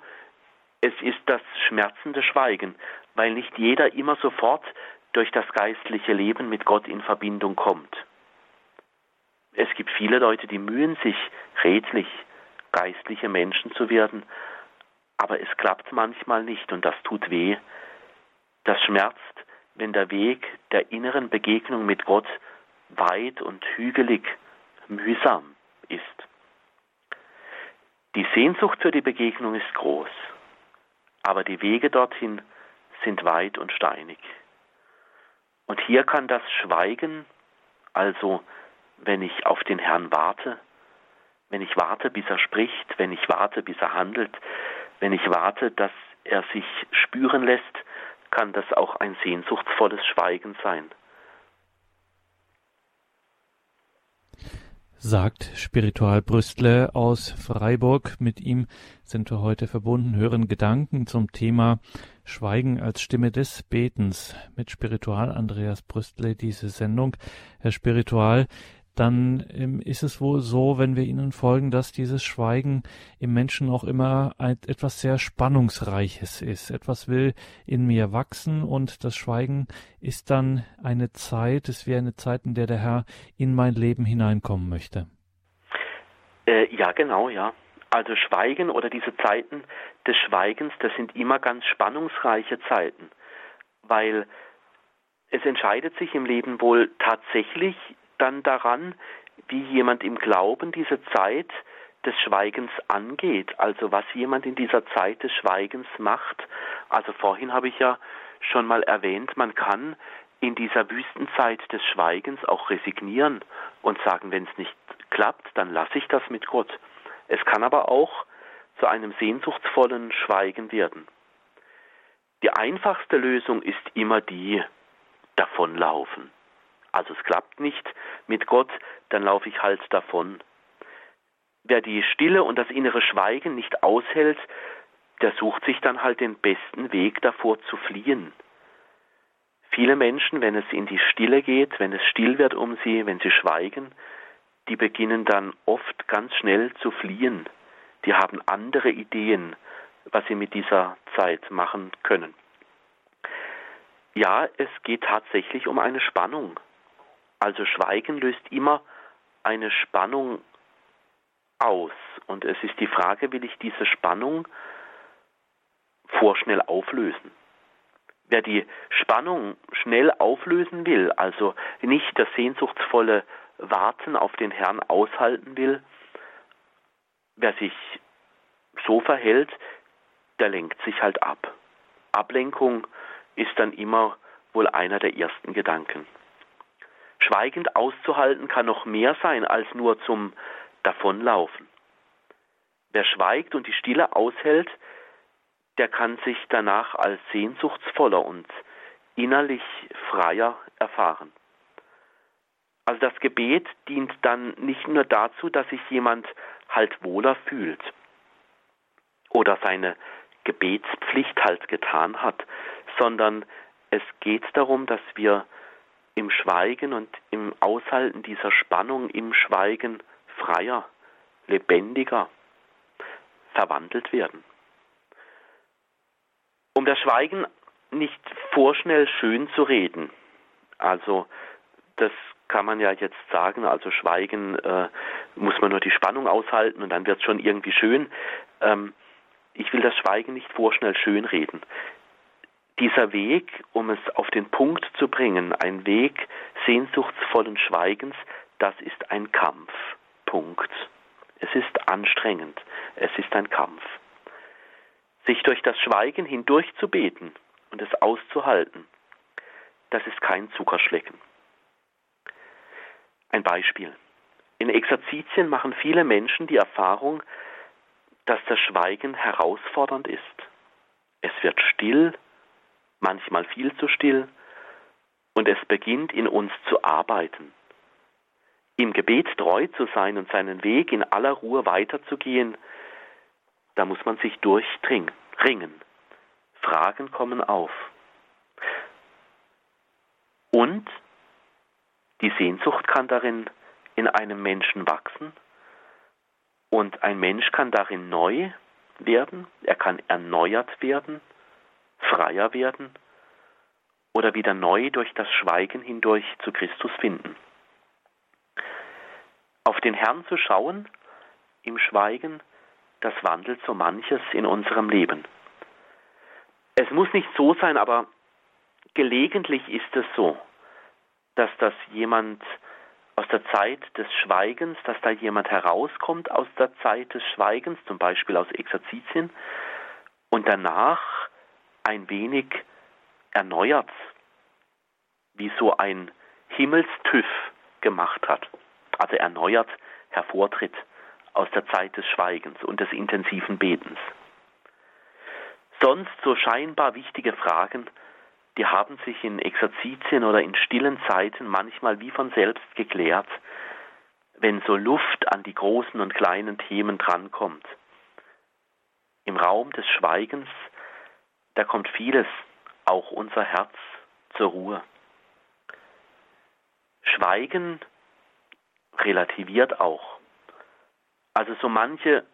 es ist das schmerzende Schweigen, weil nicht jeder immer sofort durch das geistliche Leben mit Gott in Verbindung kommt. Es gibt viele Leute, die mühen sich redlich, geistliche Menschen zu werden, aber es klappt manchmal nicht und das tut weh. Das schmerzt, wenn der Weg der inneren Begegnung mit Gott weit und hügelig, mühsam ist. Die Sehnsucht für die Begegnung ist groß, aber die Wege dorthin sind weit und steinig. Und hier kann das Schweigen, also wenn ich auf den Herrn warte, wenn ich warte, bis er spricht, wenn ich warte, bis er handelt, wenn ich warte, dass er sich spüren lässt, kann das auch ein sehnsuchtsvolles Schweigen sein. sagt Spiritual Brüstle aus Freiburg. Mit ihm sind wir heute verbunden, hören Gedanken zum Thema Schweigen als Stimme des Betens mit Spiritual Andreas Brüstle diese Sendung. Herr Spiritual, dann ähm, ist es wohl so, wenn wir ihnen folgen, dass dieses Schweigen im Menschen auch immer ein, etwas sehr Spannungsreiches ist. Etwas will in mir wachsen und das Schweigen ist dann eine Zeit, es wäre eine Zeit, in der der Herr in mein Leben hineinkommen möchte. Äh, ja, genau, ja. Also Schweigen oder diese Zeiten des Schweigens, das sind immer ganz spannungsreiche Zeiten, weil es entscheidet sich im Leben wohl tatsächlich dann daran, wie jemand im Glauben diese Zeit des Schweigens angeht, also was jemand in dieser Zeit des Schweigens macht. Also vorhin habe ich ja schon mal erwähnt, man kann in dieser Wüstenzeit des Schweigens auch resignieren und sagen, wenn es nicht klappt, dann lasse ich das mit Gott. Es kann aber auch zu einem sehnsuchtsvollen Schweigen werden. Die einfachste Lösung ist immer die davonlaufen. Also es klappt nicht mit Gott, dann laufe ich halt davon. Wer die Stille und das innere Schweigen nicht aushält, der sucht sich dann halt den besten Weg davor zu fliehen. Viele Menschen, wenn es in die Stille geht, wenn es still wird um sie, wenn sie schweigen, die beginnen dann oft ganz schnell zu fliehen. Die haben andere Ideen, was sie mit dieser Zeit machen können. Ja, es geht tatsächlich um eine Spannung. Also Schweigen löst immer eine Spannung aus. Und es ist die Frage, will ich diese Spannung vorschnell auflösen? Wer die Spannung schnell auflösen will, also nicht das sehnsuchtsvolle Warten auf den Herrn aushalten will, wer sich so verhält, der lenkt sich halt ab. Ablenkung ist dann immer wohl einer der ersten Gedanken. Schweigend auszuhalten kann noch mehr sein als nur zum Davonlaufen. Wer schweigt und die Stille aushält, der kann sich danach als sehnsuchtsvoller und innerlich freier erfahren. Also das Gebet dient dann nicht nur dazu, dass sich jemand halt wohler fühlt oder seine Gebetspflicht halt getan hat, sondern es geht darum, dass wir im Schweigen und im Aushalten dieser Spannung im Schweigen freier, lebendiger verwandelt werden. Um das Schweigen nicht vorschnell schön zu reden, also das kann man ja jetzt sagen, also Schweigen äh, muss man nur die Spannung aushalten und dann wird es schon irgendwie schön. Ähm, ich will das Schweigen nicht vorschnell schönreden. Dieser Weg, um es auf den Punkt zu bringen, ein Weg sehnsuchtsvollen Schweigens, das ist ein Kampf. Punkt. Es ist anstrengend. Es ist ein Kampf. Sich durch das Schweigen hindurch zu beten und es auszuhalten, das ist kein Zuckerschlecken. Ein Beispiel. In Exerzitien machen viele Menschen die Erfahrung, dass das Schweigen herausfordernd ist. Es wird still, manchmal viel zu still, und es beginnt in uns zu arbeiten. Im Gebet treu zu sein und seinen Weg in aller Ruhe weiterzugehen, da muss man sich durchdringen, ringen. Fragen kommen auf. Und die Sehnsucht kann darin in einem Menschen wachsen und ein Mensch kann darin neu werden, er kann erneuert werden, freier werden oder wieder neu durch das Schweigen hindurch zu Christus finden. Auf den Herrn zu schauen im Schweigen, das wandelt so manches in unserem Leben. Es muss nicht so sein, aber gelegentlich ist es so, dass das jemand aus der Zeit des Schweigens, dass da jemand herauskommt aus der Zeit des Schweigens, zum Beispiel aus Exerzitien, und danach ein wenig erneuert, wie so ein Himmelstüff gemacht hat, also erneuert hervortritt aus der Zeit des Schweigens und des intensiven Betens. Sonst so scheinbar wichtige Fragen die haben sich in Exerzitien oder in stillen Zeiten manchmal wie von selbst geklärt, wenn so Luft an die großen und kleinen Themen drankommt. Im Raum des Schweigens, da kommt vieles, auch unser Herz, zur Ruhe. Schweigen relativiert auch. Also so manche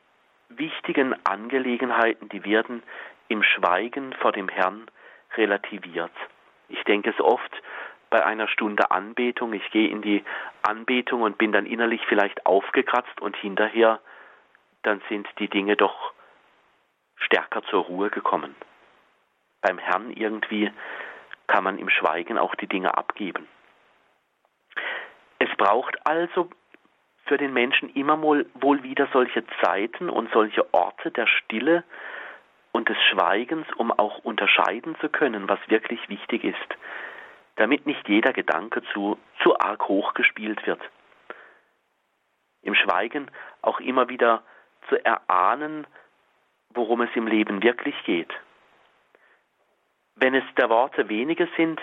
wichtigen Angelegenheiten, die werden im Schweigen vor dem Herrn relativiert. Ich denke es oft bei einer Stunde Anbetung, ich gehe in die Anbetung und bin dann innerlich vielleicht aufgekratzt und hinterher dann sind die Dinge doch stärker zur Ruhe gekommen. Beim Herrn irgendwie kann man im Schweigen auch die Dinge abgeben. Es braucht also für den Menschen immer wohl, wieder solche Zeiten und solche Orte der Stille, und des Schweigens, um auch unterscheiden zu können, was wirklich wichtig ist, damit nicht jeder Gedanke zu, zu arg hoch gespielt wird. Im Schweigen auch immer wieder zu erahnen, worum es im Leben wirklich geht. Wenn es der Worte wenige sind,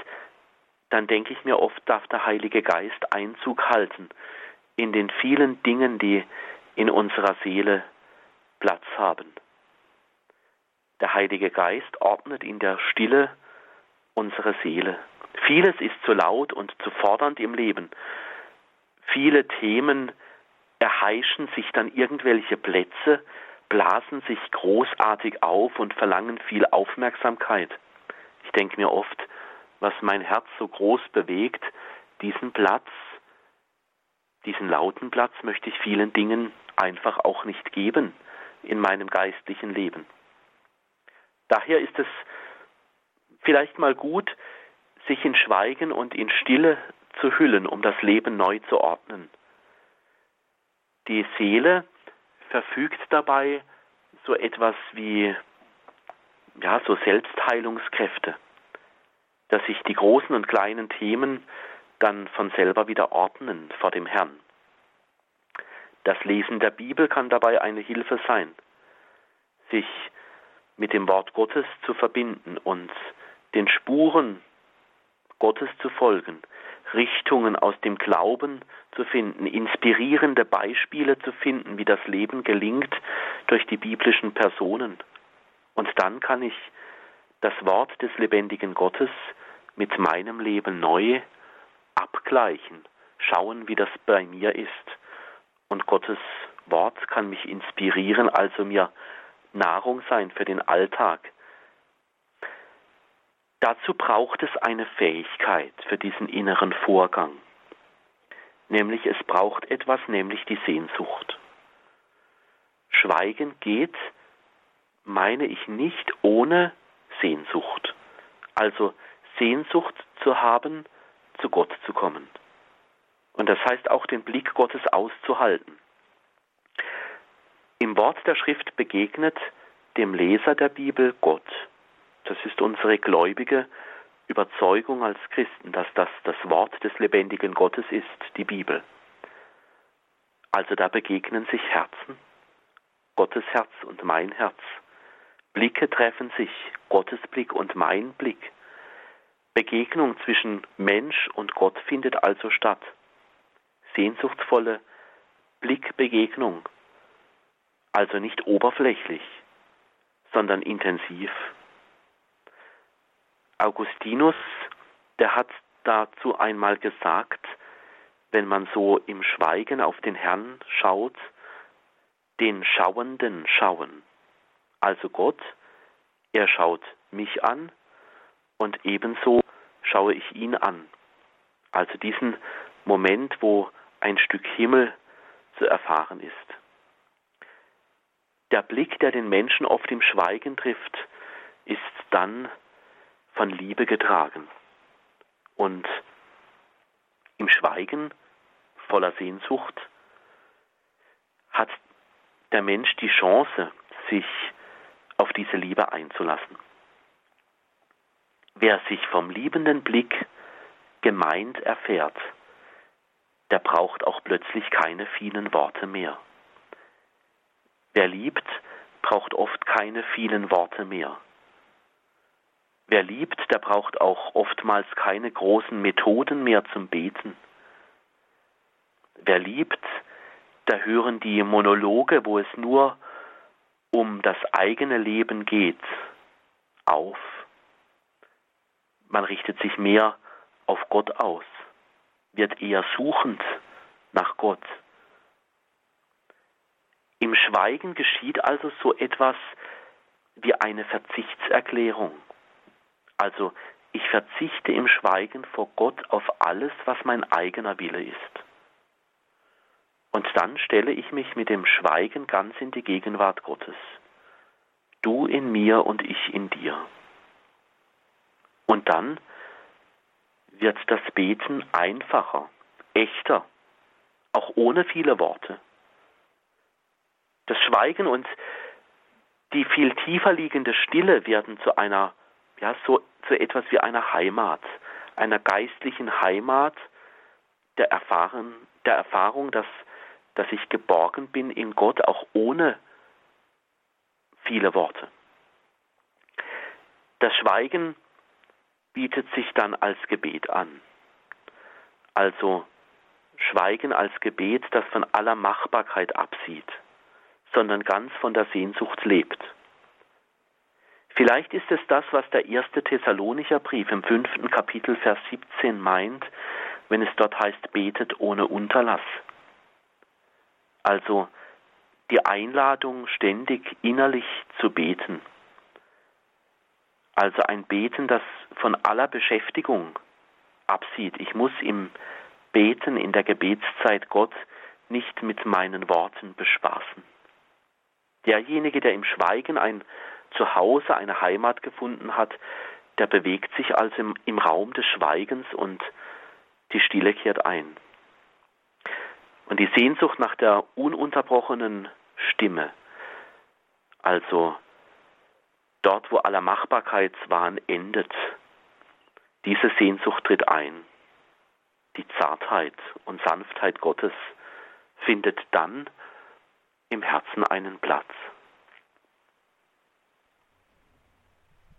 dann denke ich mir oft, darf der Heilige Geist Einzug halten in den vielen Dingen, die in unserer Seele Platz haben. Der Heilige Geist ordnet in der Stille unsere Seele. Vieles ist zu laut und zu fordernd im Leben. Viele Themen erheischen sich dann irgendwelche Plätze, blasen sich großartig auf und verlangen viel Aufmerksamkeit. Ich denke mir oft, was mein Herz so groß bewegt, diesen Platz, diesen lauten Platz möchte ich vielen Dingen einfach auch nicht geben in meinem geistlichen Leben. Daher ist es vielleicht mal gut, sich in Schweigen und in Stille zu hüllen, um das Leben neu zu ordnen. Die Seele verfügt dabei so etwas wie ja, so Selbstheilungskräfte, dass sich die großen und kleinen Themen dann von selber wieder ordnen vor dem Herrn. Das Lesen der Bibel kann dabei eine Hilfe sein, sich mit dem Wort Gottes zu verbinden und den Spuren Gottes zu folgen, Richtungen aus dem Glauben zu finden, inspirierende Beispiele zu finden, wie das Leben gelingt durch die biblischen Personen. Und dann kann ich das Wort des lebendigen Gottes mit meinem Leben neu abgleichen, schauen, wie das bei mir ist. Und Gottes Wort kann mich inspirieren, also mir Nahrung sein für den Alltag. Dazu braucht es eine Fähigkeit für diesen inneren Vorgang. Nämlich es braucht etwas, nämlich die Sehnsucht. Schweigen geht, meine ich, nicht ohne Sehnsucht. Also Sehnsucht zu haben, zu Gott zu kommen. Und das heißt auch den Blick Gottes auszuhalten. Im Wort der Schrift begegnet dem Leser der Bibel Gott. Das ist unsere gläubige Überzeugung als Christen, dass das das Wort des lebendigen Gottes ist, die Bibel. Also da begegnen sich Herzen, Gottes Herz und mein Herz. Blicke treffen sich, Gottes Blick und mein Blick. Begegnung zwischen Mensch und Gott findet also statt. Sehnsuchtsvolle Blickbegegnung, also nicht oberflächlich, sondern intensiv. Augustinus, der hat dazu einmal gesagt, wenn man so im Schweigen auf den Herrn schaut, den Schauenden schauen. Also Gott, er schaut mich an und ebenso schaue ich ihn an. Also diesen Moment, wo ein Stück Himmel zu erfahren ist. Der Blick, der den Menschen oft im Schweigen trifft, ist dann von Liebe getragen. Und im Schweigen, voller Sehnsucht, hat der Mensch die Chance, sich auf diese Liebe einzulassen. Wer sich vom liebenden Blick gemeint erfährt, der braucht auch plötzlich keine vielen Worte mehr. Wer liebt, braucht oft keine vielen Worte mehr. Wer liebt, der braucht auch oftmals keine großen Methoden mehr zum Beten. Wer liebt, da hören die Monologe, wo es nur um das eigene Leben geht, auf. Man richtet sich mehr auf Gott aus, wird eher suchend nach Gott. Im Schweigen geschieht also so etwas wie eine Verzichtserklärung. Also ich verzichte im Schweigen vor Gott auf alles, was mein eigener Wille ist. Und dann stelle ich mich mit dem Schweigen ganz in die Gegenwart Gottes. Du in mir und ich in dir. Und dann wird das Beten einfacher, echter, auch ohne viele Worte. Das Schweigen und die viel tiefer liegende Stille werden zu einer ja, so, so etwas wie einer Heimat, einer geistlichen Heimat der, Erfahren, der Erfahrung, dass, dass ich geborgen bin in Gott, auch ohne viele Worte. Das Schweigen bietet sich dann als Gebet an. Also Schweigen als Gebet, das von aller Machbarkeit absieht, sondern ganz von der Sehnsucht lebt. Vielleicht ist es das, was der erste Thessalonicher Brief im fünften Kapitel Vers 17 meint, wenn es dort heißt, betet ohne Unterlass. Also die Einladung, ständig innerlich zu beten. Also ein Beten, das von aller Beschäftigung absieht. Ich muss im Beten, in der Gebetszeit Gott nicht mit meinen Worten bespaßen. Derjenige, der im Schweigen ein Zuhause, eine Heimat gefunden hat, der bewegt sich also im, im Raum des Schweigens und die Stille kehrt ein. Und die Sehnsucht nach der ununterbrochenen Stimme, also dort, wo aller Machbarkeitswahn endet, diese Sehnsucht tritt ein. Die Zartheit und Sanftheit Gottes findet dann im Herzen einen Platz.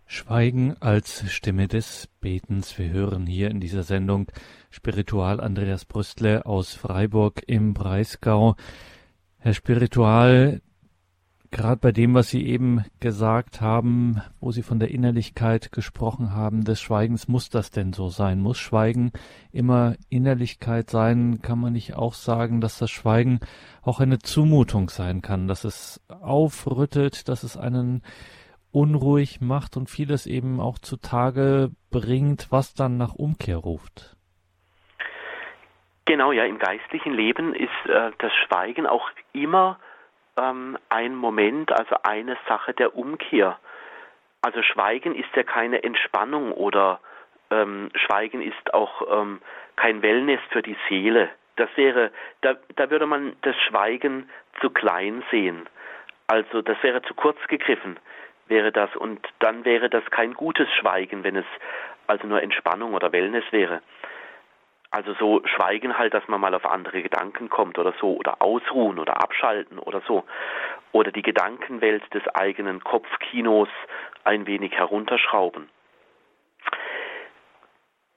Schweigen als Stimme des Betens. Wir hören hier in dieser Sendung Spiritual Andreas Brüstle aus Freiburg im Breisgau. Herr Spiritual, gerade bei dem, was Sie eben gesagt haben, wo Sie von der Innerlichkeit gesprochen haben, des Schweigens, muss das denn so sein? Muss Schweigen immer Innerlichkeit sein? Kann man nicht auch sagen, dass das Schweigen auch eine Zumutung sein kann, dass es aufrüttelt, dass es einen unruhig macht und vieles eben auch zutage bringt, was dann nach Umkehr ruft. Genau, ja, im geistlichen Leben ist äh, das Schweigen auch immer ähm, ein Moment, also eine Sache der Umkehr. Also Schweigen ist ja keine Entspannung oder ähm, Schweigen ist auch ähm, kein Wellness für die Seele. Das wäre, da, da würde man das Schweigen zu klein sehen. Also das wäre zu kurz gegriffen wäre das. Und dann wäre das kein gutes Schweigen, wenn es also nur Entspannung oder Wellness wäre. Also so Schweigen halt, dass man mal auf andere Gedanken kommt oder so, oder ausruhen oder abschalten oder so. Oder die Gedankenwelt des eigenen Kopfkinos ein wenig herunterschrauben.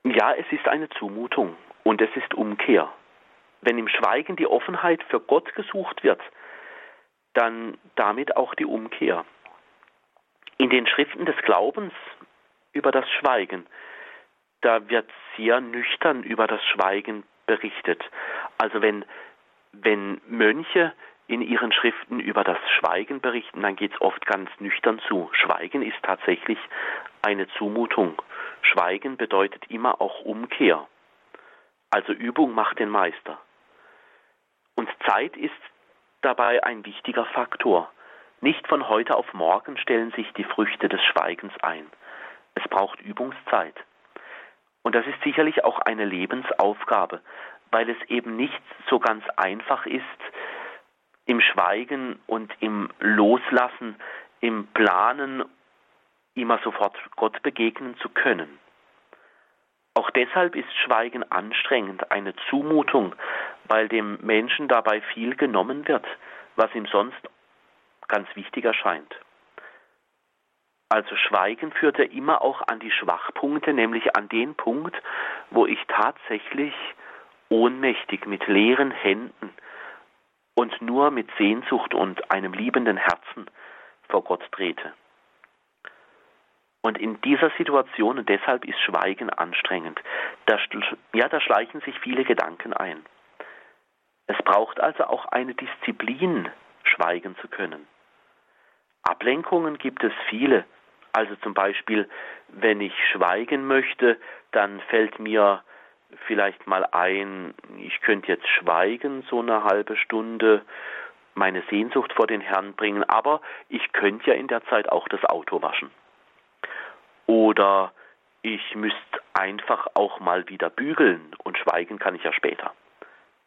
Ja, es ist eine Zumutung und es ist Umkehr. Wenn im Schweigen die Offenheit für Gott gesucht wird, dann damit auch die Umkehr. In den Schriften des Glaubens über das Schweigen, da wird sehr nüchtern über das Schweigen berichtet. Also wenn, wenn Mönche in ihren Schriften über das Schweigen berichten, dann geht es oft ganz nüchtern zu. Schweigen ist tatsächlich eine Zumutung. Schweigen bedeutet immer auch Umkehr. Also Übung macht den Meister. Und Zeit ist dabei ein wichtiger Faktor. Nicht von heute auf morgen stellen sich die Früchte des Schweigens ein. Es braucht Übungszeit. Und das ist sicherlich auch eine Lebensaufgabe, weil es eben nicht so ganz einfach ist, im Schweigen und im Loslassen, im Planen immer sofort Gott begegnen zu können. Auch deshalb ist Schweigen anstrengend, eine Zumutung, weil dem Menschen dabei viel genommen wird, was ihm sonst ganz wichtig erscheint. Also Schweigen führt ja immer auch an die Schwachpunkte, nämlich an den Punkt, wo ich tatsächlich ohnmächtig mit leeren Händen und nur mit Sehnsucht und einem liebenden Herzen vor Gott trete. Und in dieser Situation, und deshalb ist Schweigen anstrengend, da, ja, da schleichen sich viele Gedanken ein. Es braucht also auch eine Disziplin, schweigen zu können. Ablenkungen gibt es viele. Also zum Beispiel, wenn ich schweigen möchte, dann fällt mir vielleicht mal ein, ich könnte jetzt schweigen, so eine halbe Stunde, meine Sehnsucht vor den Herrn bringen, aber ich könnte ja in der Zeit auch das Auto waschen. Oder ich müsste einfach auch mal wieder bügeln und schweigen kann ich ja später.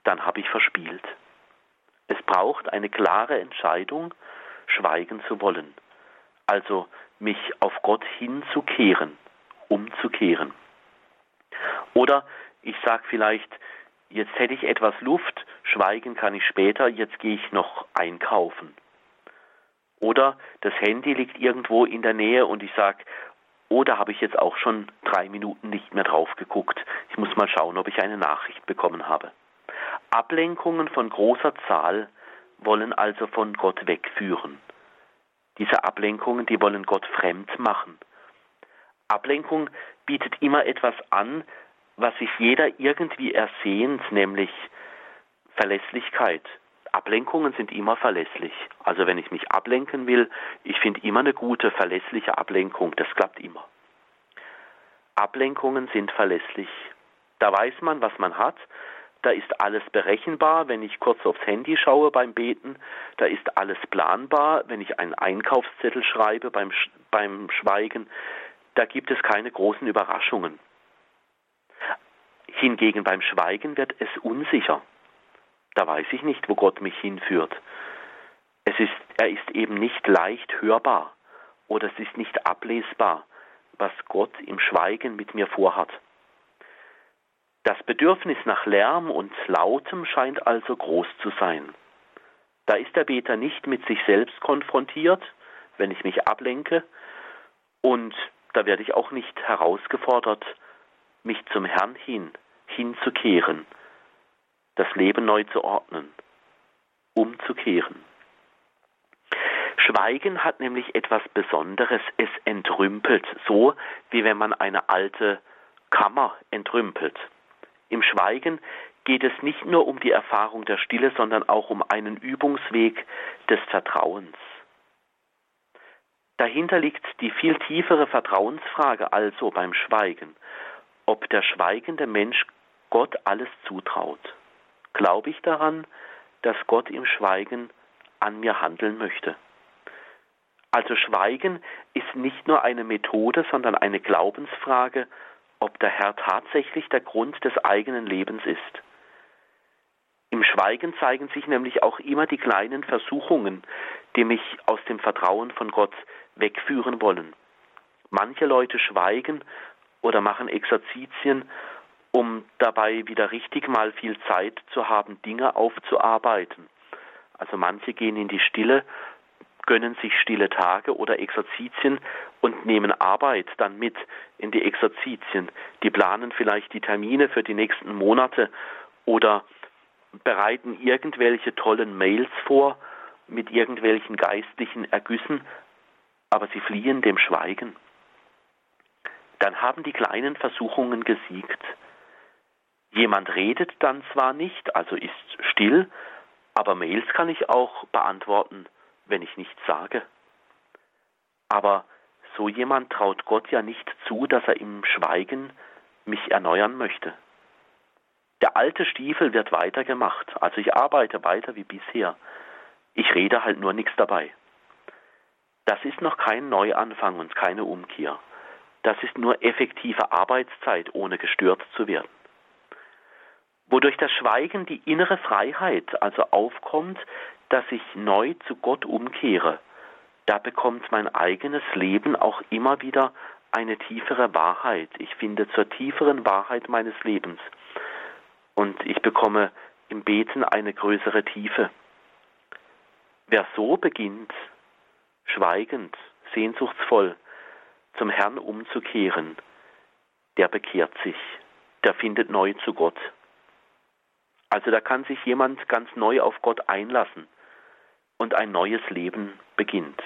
Dann habe ich verspielt. Es braucht eine klare Entscheidung, schweigen zu wollen. Also mich auf Gott hinzukehren, umzukehren. Oder ich sage vielleicht, jetzt hätte ich etwas Luft, schweigen kann ich später, jetzt gehe ich noch einkaufen. Oder das Handy liegt irgendwo in der Nähe und ich sage, oh, da habe ich jetzt auch schon drei Minuten nicht mehr drauf geguckt. Ich muss mal schauen, ob ich eine Nachricht bekommen habe. Ablenkungen von großer Zahl wollen also von Gott wegführen. Diese Ablenkungen, die wollen Gott fremd machen. Ablenkung bietet immer etwas an, was sich jeder irgendwie ersehnt, nämlich Verlässlichkeit. Ablenkungen sind immer verlässlich. Also wenn ich mich ablenken will, ich finde immer eine gute, verlässliche Ablenkung. Das klappt immer. Ablenkungen sind verlässlich. Da weiß man, was man hat da ist alles berechenbar, wenn ich kurz aufs Handy schaue beim Beten, da ist alles planbar, wenn ich einen Einkaufszettel schreibe beim, beim Schweigen, da gibt es keine großen Überraschungen. Hingegen beim Schweigen wird es unsicher. Da weiß ich nicht, wo Gott mich hinführt. Es ist, er ist eben nicht leicht hörbar oder es ist nicht ablesbar, was Gott im Schweigen mit mir vorhat. Das Bedürfnis nach Lärm und Lautem scheint also groß zu sein. Da ist der Beter nicht mit sich selbst konfrontiert, wenn ich mich ablenke, Und da werde ich auch nicht herausgefordert, mich zum Herrn hin, hinzukehren, das Leben neu zu ordnen, umzukehren. Schweigen hat nämlich etwas Besonderes, es entrümpelt, so wie wenn man eine alte Kammer entrümpelt. Im Schweigen geht es nicht nur um die Erfahrung der Stille, sondern auch um einen Übungsweg des Vertrauens. Dahinter liegt die viel tiefere Vertrauensfrage also beim Schweigen, ob der schweigende Mensch Gott alles zutraut. Glaube ich daran, dass Gott im Schweigen an mir handeln möchte? Also Schweigen ist nicht nur eine Methode, sondern eine Glaubensfrage, ob der Herr tatsächlich der Grund des eigenen Lebens ist. Im Schweigen zeigen sich nämlich auch immer die kleinen Versuchungen, die mich aus dem Vertrauen von Gott wegführen wollen. Manche Leute schweigen oder machen Exerzitien, um dabei wieder richtig mal viel Zeit zu haben, Dinge aufzuarbeiten. Also manche gehen in die Stille, gönnen sich stille Tage oder Exerzitien und nehmen Arbeit dann mit in die Exerzitien. Die planen vielleicht die Termine für die nächsten Monate oder bereiten irgendwelche tollen Mails vor mit irgendwelchen geistlichen Ergüssen, aber sie fliehen dem Schweigen. Dann haben die kleinen Versuchungen gesiegt. Jemand redet dann zwar nicht, also ist still, aber Mails kann ich auch beantworten, wenn ich nichts sage. Aber so jemand traut Gott ja nicht zu, dass er im Schweigen mich erneuern möchte. Der alte Stiefel wird weitergemacht. Also ich arbeite weiter wie bisher. Ich rede halt nur nichts dabei. Das ist noch kein Neuanfang und keine Umkehr. Das ist nur effektive Arbeitszeit, ohne gestört zu werden. Wodurch das Schweigen die innere Freiheit also aufkommt, dass ich neu zu Gott umkehre, da bekommt mein eigenes Leben auch immer wieder eine tiefere Wahrheit. Ich finde zur tieferen Wahrheit meines Lebens und ich bekomme im Beten eine größere Tiefe. Wer so beginnt, schweigend, sehnsuchtsvoll zum Herrn umzukehren, der bekehrt sich, der findet neu zu Gott. Also da kann sich jemand ganz neu auf Gott einlassen und ein neues Leben beginnt.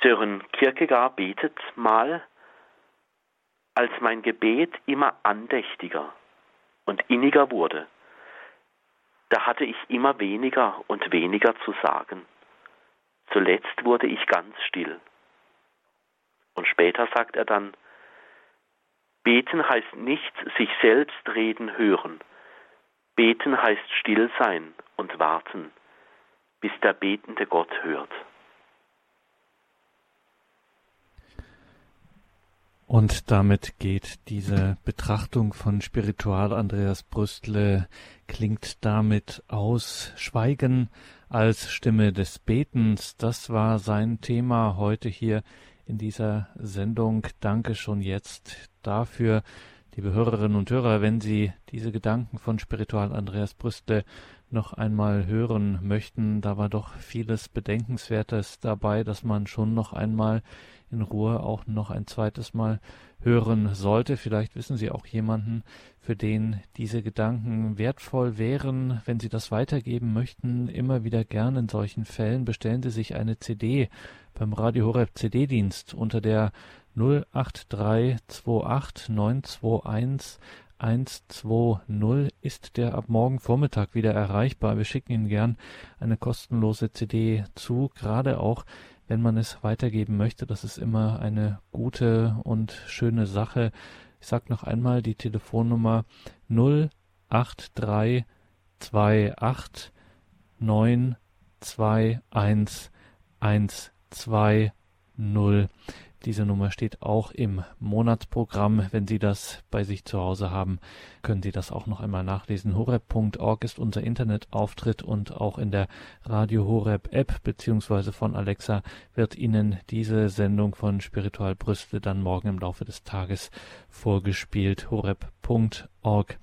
Sören Kierkegaard betet mal, als mein Gebet immer andächtiger und inniger wurde, da hatte ich immer weniger und weniger zu sagen. Zuletzt wurde ich ganz still. Und später sagt er dann, Beten heißt nicht sich selbst reden hören. Beten heißt still sein und warten, bis der betende Gott hört. Und damit geht diese Betrachtung von Spiritual Andreas Brüstle, klingt damit aus Schweigen als Stimme des Betens. Das war sein Thema heute hier in dieser Sendung. Danke schon jetzt dafür, liebe Hörerinnen und Hörer, wenn Sie diese Gedanken von Spiritual Andreas Brüstle noch einmal hören möchten, da war doch vieles Bedenkenswertes dabei, dass man schon noch einmal in Ruhe auch noch ein zweites Mal hören sollte. Vielleicht wissen Sie auch jemanden, für den diese Gedanken wertvoll wären. Wenn Sie das weitergeben möchten, immer wieder gern in solchen Fällen bestellen Sie sich eine CD beim Radio Horeb CD-Dienst unter der 08328 120 ist der ab morgen Vormittag wieder erreichbar. Wir schicken Ihnen gern eine kostenlose CD zu, gerade auch wenn man es weitergeben möchte. Das ist immer eine gute und schöne Sache. Ich sage noch einmal die Telefonnummer 08328 921 120. Diese Nummer steht auch im Monatsprogramm. Wenn Sie das bei sich zu Hause haben, können Sie das auch noch einmal nachlesen. horeb.org ist unser Internetauftritt und auch in der Radio Horeb App beziehungsweise von Alexa wird Ihnen diese Sendung von Spiritual Brüste dann morgen im Laufe des Tages vorgespielt. horeb.org.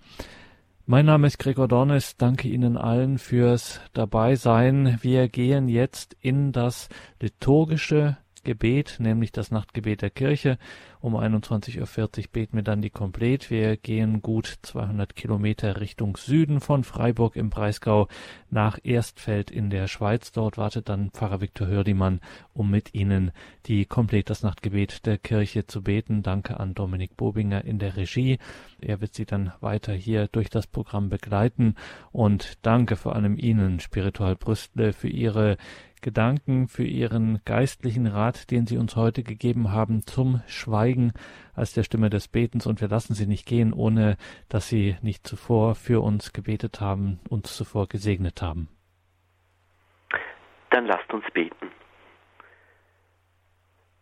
Mein Name ist Gregor Dornes. Danke Ihnen allen fürs Dabeisein. Wir gehen jetzt in das liturgische Nachtgebet, nämlich das Nachtgebet der Kirche. Um 21.40 Uhr beten wir dann die Komplett. Wir gehen gut 200 Kilometer Richtung Süden von Freiburg im Breisgau nach Erstfeld in der Schweiz. Dort wartet dann Pfarrer Viktor Hördimann, um mit Ihnen die Komplett das Nachtgebet der Kirche zu beten. Danke an Dominik Bobinger in der Regie. Er wird Sie dann weiter hier durch das Programm begleiten und danke vor allem Ihnen, Spiritual Brüstle, für Ihre Gedanken, für Ihren geistlichen Rat, den Sie uns heute gegeben haben zum Schweigen als der Stimme des Betens. Und wir lassen Sie nicht gehen, ohne dass Sie nicht zuvor für uns gebetet haben, uns zuvor gesegnet haben. Dann lasst uns beten.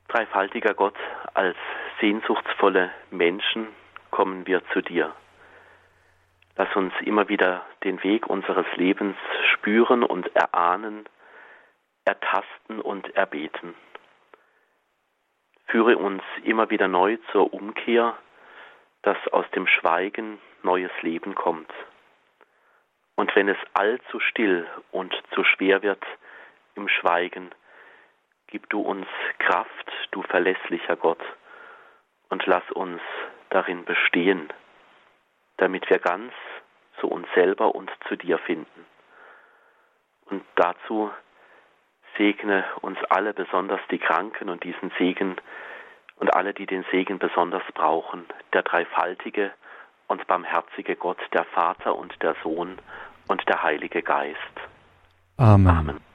Dreifaltiger Gott, als sehnsuchtsvolle Menschen kommen wir zu dir. Lass uns immer wieder den Weg unseres Lebens spüren und erahnen, ertasten und erbeten. Führe uns immer wieder neu zur Umkehr, dass aus dem Schweigen neues Leben kommt. Und wenn es allzu still und zu schwer wird im Schweigen, gib du uns Kraft, du verlässlicher Gott, und lass uns darin bestehen damit wir ganz zu uns selber und zu dir finden. Und dazu segne uns alle, besonders die Kranken und diesen Segen und alle, die den Segen besonders brauchen, der dreifaltige und barmherzige Gott, der Vater und der Sohn und der Heilige Geist. Amen. Amen.